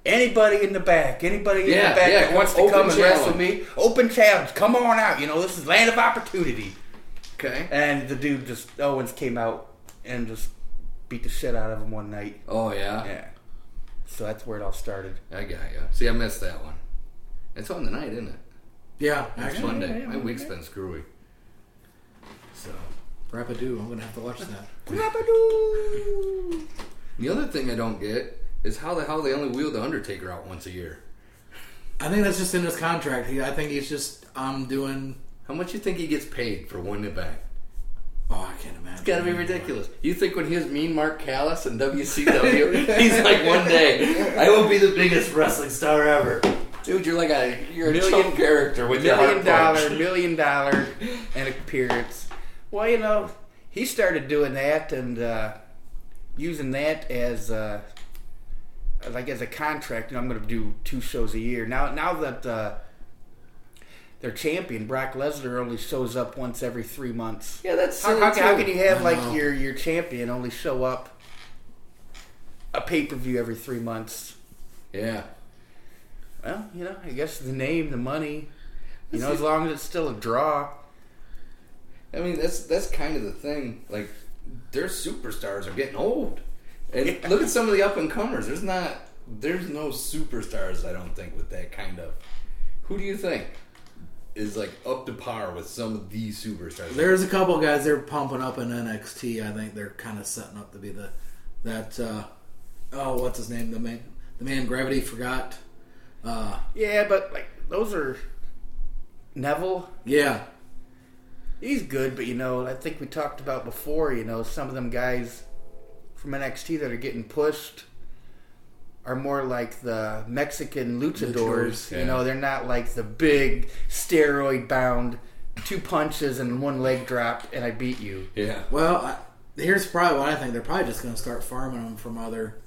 anybody in the back, anybody in Yeah, the back yeah, that wants to open come and wrestle challenge. me, open challenge, come on out. You know, this is land of opportunity. Okay. And the dude just Owens came out and just beat the shit out of him one night. Oh yeah, Yeah. So that's where it all started. I got you. See, I missed that one. It's on the night, isn't it? Yeah, It's actually. Monday. My week's been screwy. So Rapidu. I'm gonna have to watch that. the other thing I don't get is how the hell they only wheel the Undertaker out once a year. I think that's just in his contract. He, I think he's just. I'm doing. How much you think he gets paid for one event? Oh, I can't imagine. It's gotta be ridiculous. You think when he was Mean Mark Callous in WCW, [LAUGHS] he's like, one day I will be the biggest wrestling star ever. Dude, you're like a you're a Million- character with million dollar, million dollar, and appearance. Well, you know, he started doing that and uh, using that as uh, like as a contract. You know, I'm going to do two shows a year now. Now that uh, their champion Brock Lesnar only shows up once every three months. Yeah, that's How, how, can- how can you have like know. your your champion only show up a pay per view every three months? Yeah. Well, you know, I guess the name, the money, you know, See- as long as it's still a draw. I mean, that's that's kind of the thing. Like, their superstars are getting old, and Yeah. look at some of the up and comers. There's not, there's no superstars. I don't think with that kind of. Who do you think is like up to par with some of these superstars? There's a couple guys they're pumping up in NXT. I think they're kind of setting up to be the that. Uh, oh, what's his name? The man, the man Gravity forgot. Uh, Yeah, but like those are Neville. yeah, He's good, but you know, I think we talked about before. You know, some of them guys from NXT that are getting pushed are more like the Mexican luchadors. Luchadors, You know, they're not like the big steroid bound two punches and one leg drop and I beat you. yeah, Well, I, here's probably what I think. They're probably just going to start farming them from other.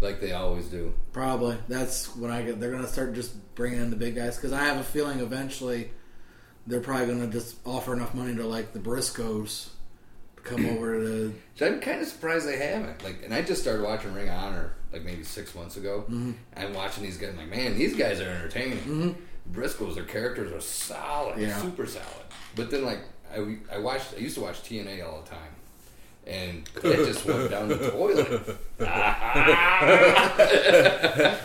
like they always do. Probably that's when I get. They're going to start just bringing in the big guys because I have a feeling eventually they're probably going to just offer enough money to like the Briscoes to come over to. [CLEARS THROAT] So I'm kind of surprised they haven't. Like, and I just started watching Ring of Honor like maybe six months ago. Mm-hmm. I'm watching these guys. I'm like, man, these guys are entertaining. Briscoes, their characters are solid, Yeah. super solid. But then, like, I, I watched, I used to watch TNA all the time, and [LAUGHS] it just went down the toilet. [LAUGHS]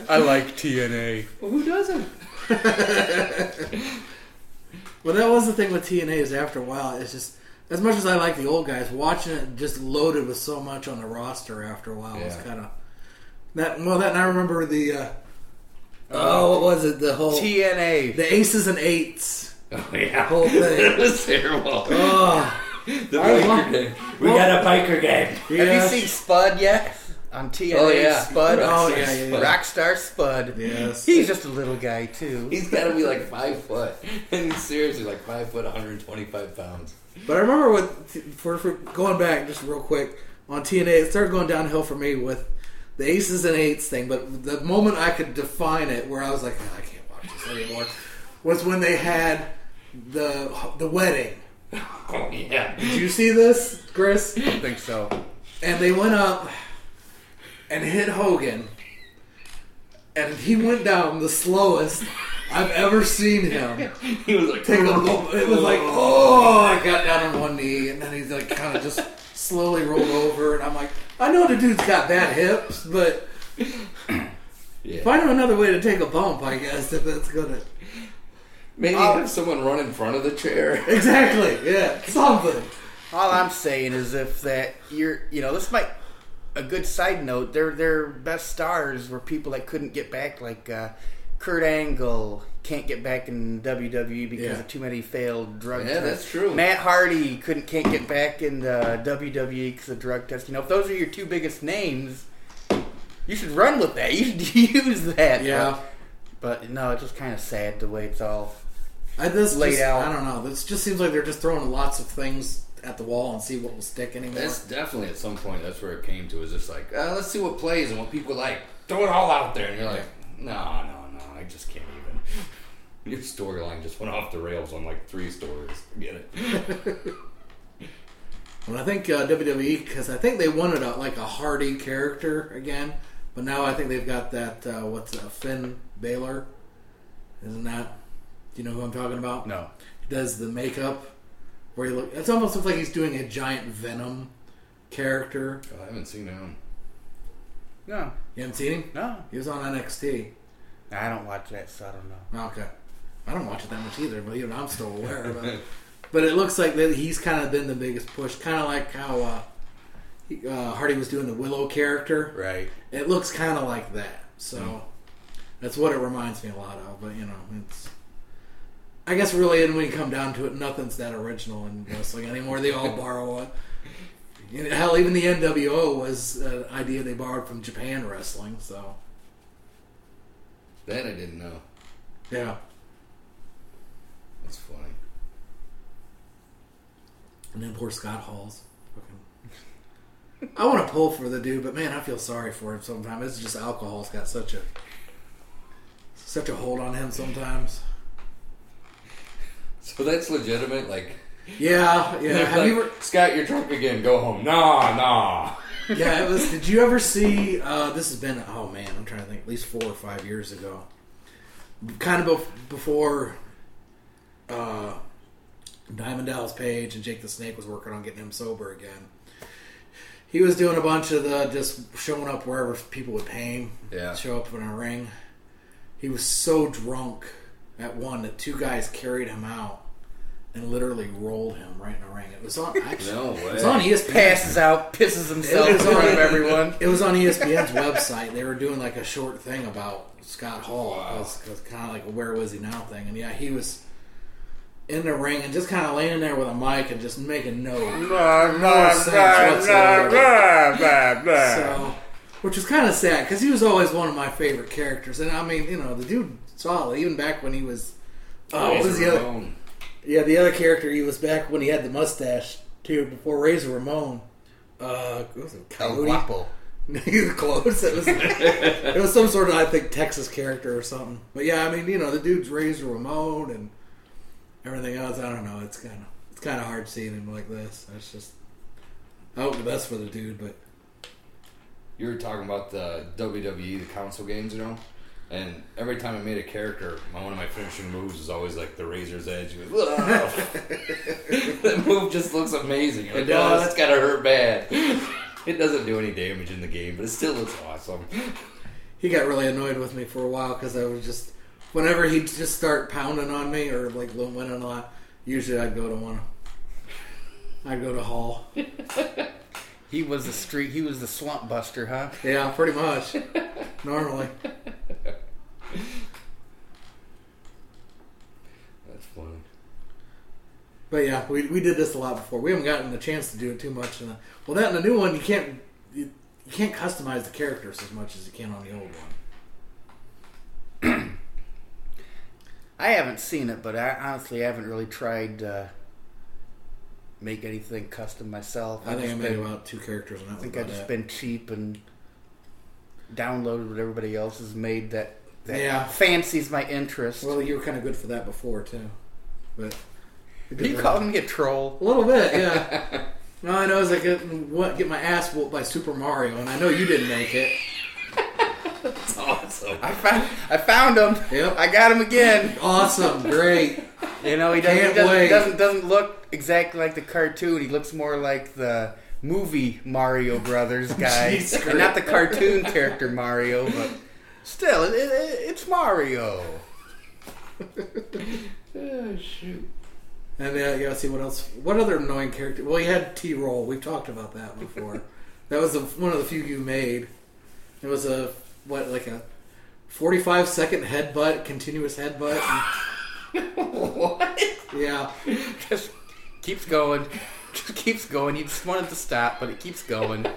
I like TNA. Well, who doesn't? [LAUGHS] Well, that was the thing with TNA is after a while, it's just as much as I like the old guys, watching it just loaded with so much on the roster after a while was kind of that. Well, that and I remember the uh, oh, what was it? The whole TNA. the aces and eights [LAUGHS] Oh yeah, whole thing. it was terrible. Oh, [LAUGHS] the biker gang. we got a biker game. yeah. Have you seen Spud yet? On TNA, Oh, yeah. Spud. Oh, yeah, yeah, yeah. Rockstar Spud. Yes. He's just a little guy too. He's got to be like five foot, [LAUGHS] and he's seriously like five foot, 125 pounds. But I remember with for, for going back just real quick on TNA, it started going downhill for me with the aces and eights thing. But the moment I could define it, where I was like, "Oh, I can't watch this anymore, was when they had the the wedding. [LAUGHS] Oh yeah, Did you see this, Chris? I don't think so. And they went up and hit Hogan, and he went down the slowest I've ever seen him. [LAUGHS] he was like, take a look. It was like, [LAUGHS] oh, I got down on one knee, and then he's like, kind of just slowly rolled over, and I'm like, I know the dude's got bad hips, but [CLEARS THROAT] yeah. find him another way to take a bump, I guess, if that's gonna. Maybe have someone run in front of the chair. [LAUGHS] Exactly, yeah, something. All I'm saying is if that you're, you know, this might a good side note. Their their best stars were people that couldn't get back, like uh, Kurt Angle can't get back in WWE because Yeah. of too many failed drug Yeah, tests. that's true. Matt Hardy couldn't can't get back in the WWE because of drug tests. You know, if those are your two biggest names, you should run with that. [LAUGHS] You should use that. Yeah. But, but no, it's just kind of sad the way it's all. I this Laid just, out. I don't know. This just seems like they're just throwing lots of things at the wall and see what will stick anymore. That's definitely at some point. That's where it came to. Is just like, uh, let's see what plays and what people like. Throw it all out there, and you're like, no, no, no. I just can't even. [LAUGHS] Your storyline just went off the rails on like three stories. Get it. [LAUGHS] But I think uh, WWE because I think they wanted a, like a Hardy character again, but now I think they've got that uh, what's uh, Finn Balor, isn't that? Do you know who I'm talking about? No. Does the makeup where he look. It's almost looks like he's doing a giant Venom character. Oh, I haven't seen him. No. You haven't seen him? No. He was on NXT. I don't watch that, so I don't know. Okay, I don't watch it that much either, but even I'm still aware of it. [LAUGHS] But it looks like that he's kind of been the biggest push, kind of like how uh, he, uh, Hardy was doing the Willow character. Right. It looks kind of like that. So that's what it reminds me a lot of. But you know, it's. I guess really, and when you come down to it, nothing's that original in wrestling anymore. They all [LAUGHS] borrow it. You know, hell, even the NWO was an idea they borrowed from Japan wrestling. So That I didn't know. yeah, That's funny. and then poor Scott Hall's. fucking- I want to pull for the dude, but man, I feel sorry for him sometimes. It's just alcohol's got such a such a hold on him sometimes. So that's legitimate. Like, Yeah, [LAUGHS] yeah. Have like, you ever? Scott, you're drunk again. Go home. Nah, nah. [LAUGHS] Yeah, it was. Did you ever see? Uh, this has been. Oh man, I'm trying to think. At least four or five years ago. Kind of bef- before uh, Diamond Dallas Page and Jake the Snake was working on getting him sober again. He was doing a bunch of the just showing up wherever people would pay him. Yeah. Show up in a ring. He was so drunk at one that two guys carried him out and literally rolled him right in the ring. It was on [LAUGHS] actually. No way. It was on ESPN. Passes out, pisses himself It in was front on- of everyone. It was on ESPN's website. They were doing like a short thing about Scott Hall. Wow. It was, kind of like a "Where was he now?" thing. And yeah, he was in the ring and just kind of laying there with a mic and just making no no sense whatsoever. So, which was kind of sad because he was always one of my favorite characters. And I mean, you know, the dude solid even back when he was. Oh, what was the other? Ramon. Yeah, the other character he was back when he had the mustache too. Before Razor Ramon. Uh, what was it El Coyote? Guapo. [LAUGHS] He was close. It was, [LAUGHS] it was some sort of, I think, Texas character or something. But yeah, I mean, you know, the dude's Razor Ramon and everything else. I don't know. It's kind of it's kind of hard seeing him like this. It's just I hope the best for the dude, but You were talking about the WWE, the console games, you know? And every time I made a character, my, one of my finishing moves is always like the razor's edge. He goes, [LAUGHS] that move just looks amazing. You're It oh, does. Oh, that's gotta hurt bad. [LAUGHS] It doesn't do any damage in the game, but it still looks awesome. [LAUGHS] He got really annoyed with me for a while because I was just, whenever he'd just start pounding on me or like winning a lot, usually I'd go to one. I'd go to Hall. He was the street. He was the swamp buster, huh? Yeah, pretty much. Normally. That's funny. But yeah, we, we did this a lot before. We haven't gotten the chance to do it too much. In the, well, that in the new one, you can't you, you can't customize the characters as much as you can on the old one. [CLEARS THROAT] I haven't seen it, but I honestly haven't really tried to make anything custom myself. I think I made been, about two characters. I think I've just it. been cheap and downloaded what everybody else has made that, that Yeah. fancies my interest. Well, you were kind of good for that before too, but you calling me a troll? a little bit, yeah. [LAUGHS] No, I know. It's like get, what, get my ass whooped by Super Mario, and I know you didn't make it. That's awesome. I found I found him. Yep. I got him again. Awesome, great. You know, he doesn't Can't he doesn't, wait. doesn't doesn't look exactly like the cartoon. He looks more like the movie Mario Brothers guy, [LAUGHS] and not the cartoon character Mario. But still, it, it, it's Mario. [LAUGHS] Oh, shoot. And uh, yeah, see what else? What other annoying character? Well, you had T roll. We've talked about that before. [LAUGHS] that was the, one of the few you made. It was a what, like a forty-five second headbutt, continuous headbutt. [LAUGHS] what? yeah, Just keeps going. Just keeps going. You just want it to stop, but it keeps going.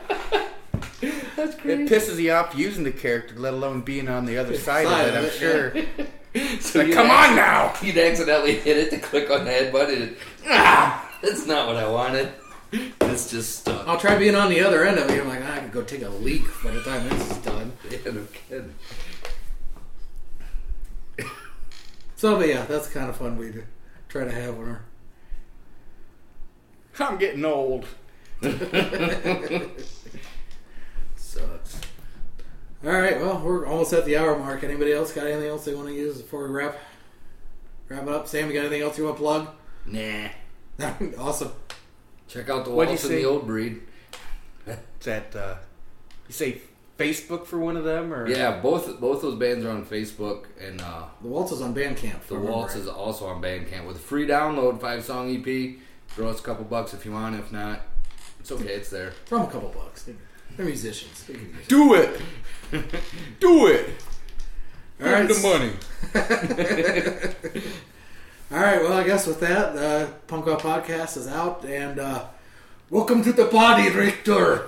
[LAUGHS] That's It pisses you off using the character, let alone being on the other side, Side of it. of I'm it, sure. [LAUGHS] So Like, come on now! [LAUGHS] You'd accidentally hit it to click on the head button. And, ah, that's not what I wanted. It's just stuck. I'll try being on the other end of it. I'm like, "Ah, I could go take a leak by the time this is done. Yeah, no kidding. So, but yeah, that's kind of fun. We do try to have one. I'm getting old. Sucks. All right, well, we're almost at the hour mark. Anybody else got anything else they want to use before we wrap wrap it up? Sam, you got anything else you want to plug? Nah. [LAUGHS] awesome. Check out the What'd you Waltz and say? the Old Breed. Is that uh, you say Facebook for one of them or Yeah, both both those bands are on Facebook, and uh, The Waltz is on Bandcamp. if I the remember Waltz right. is also on Bandcamp with a free download, five song EP. Throw us a couple bucks if you want. If not, it's okay. It's there. Throw them a couple bucks. They're they're musicians. They can use it. Do it. Do it. All right. the money. [LAUGHS] All right. Well, I guess with that, the Punk Rock Podcast is out, and uh, welcome to the party, Richter.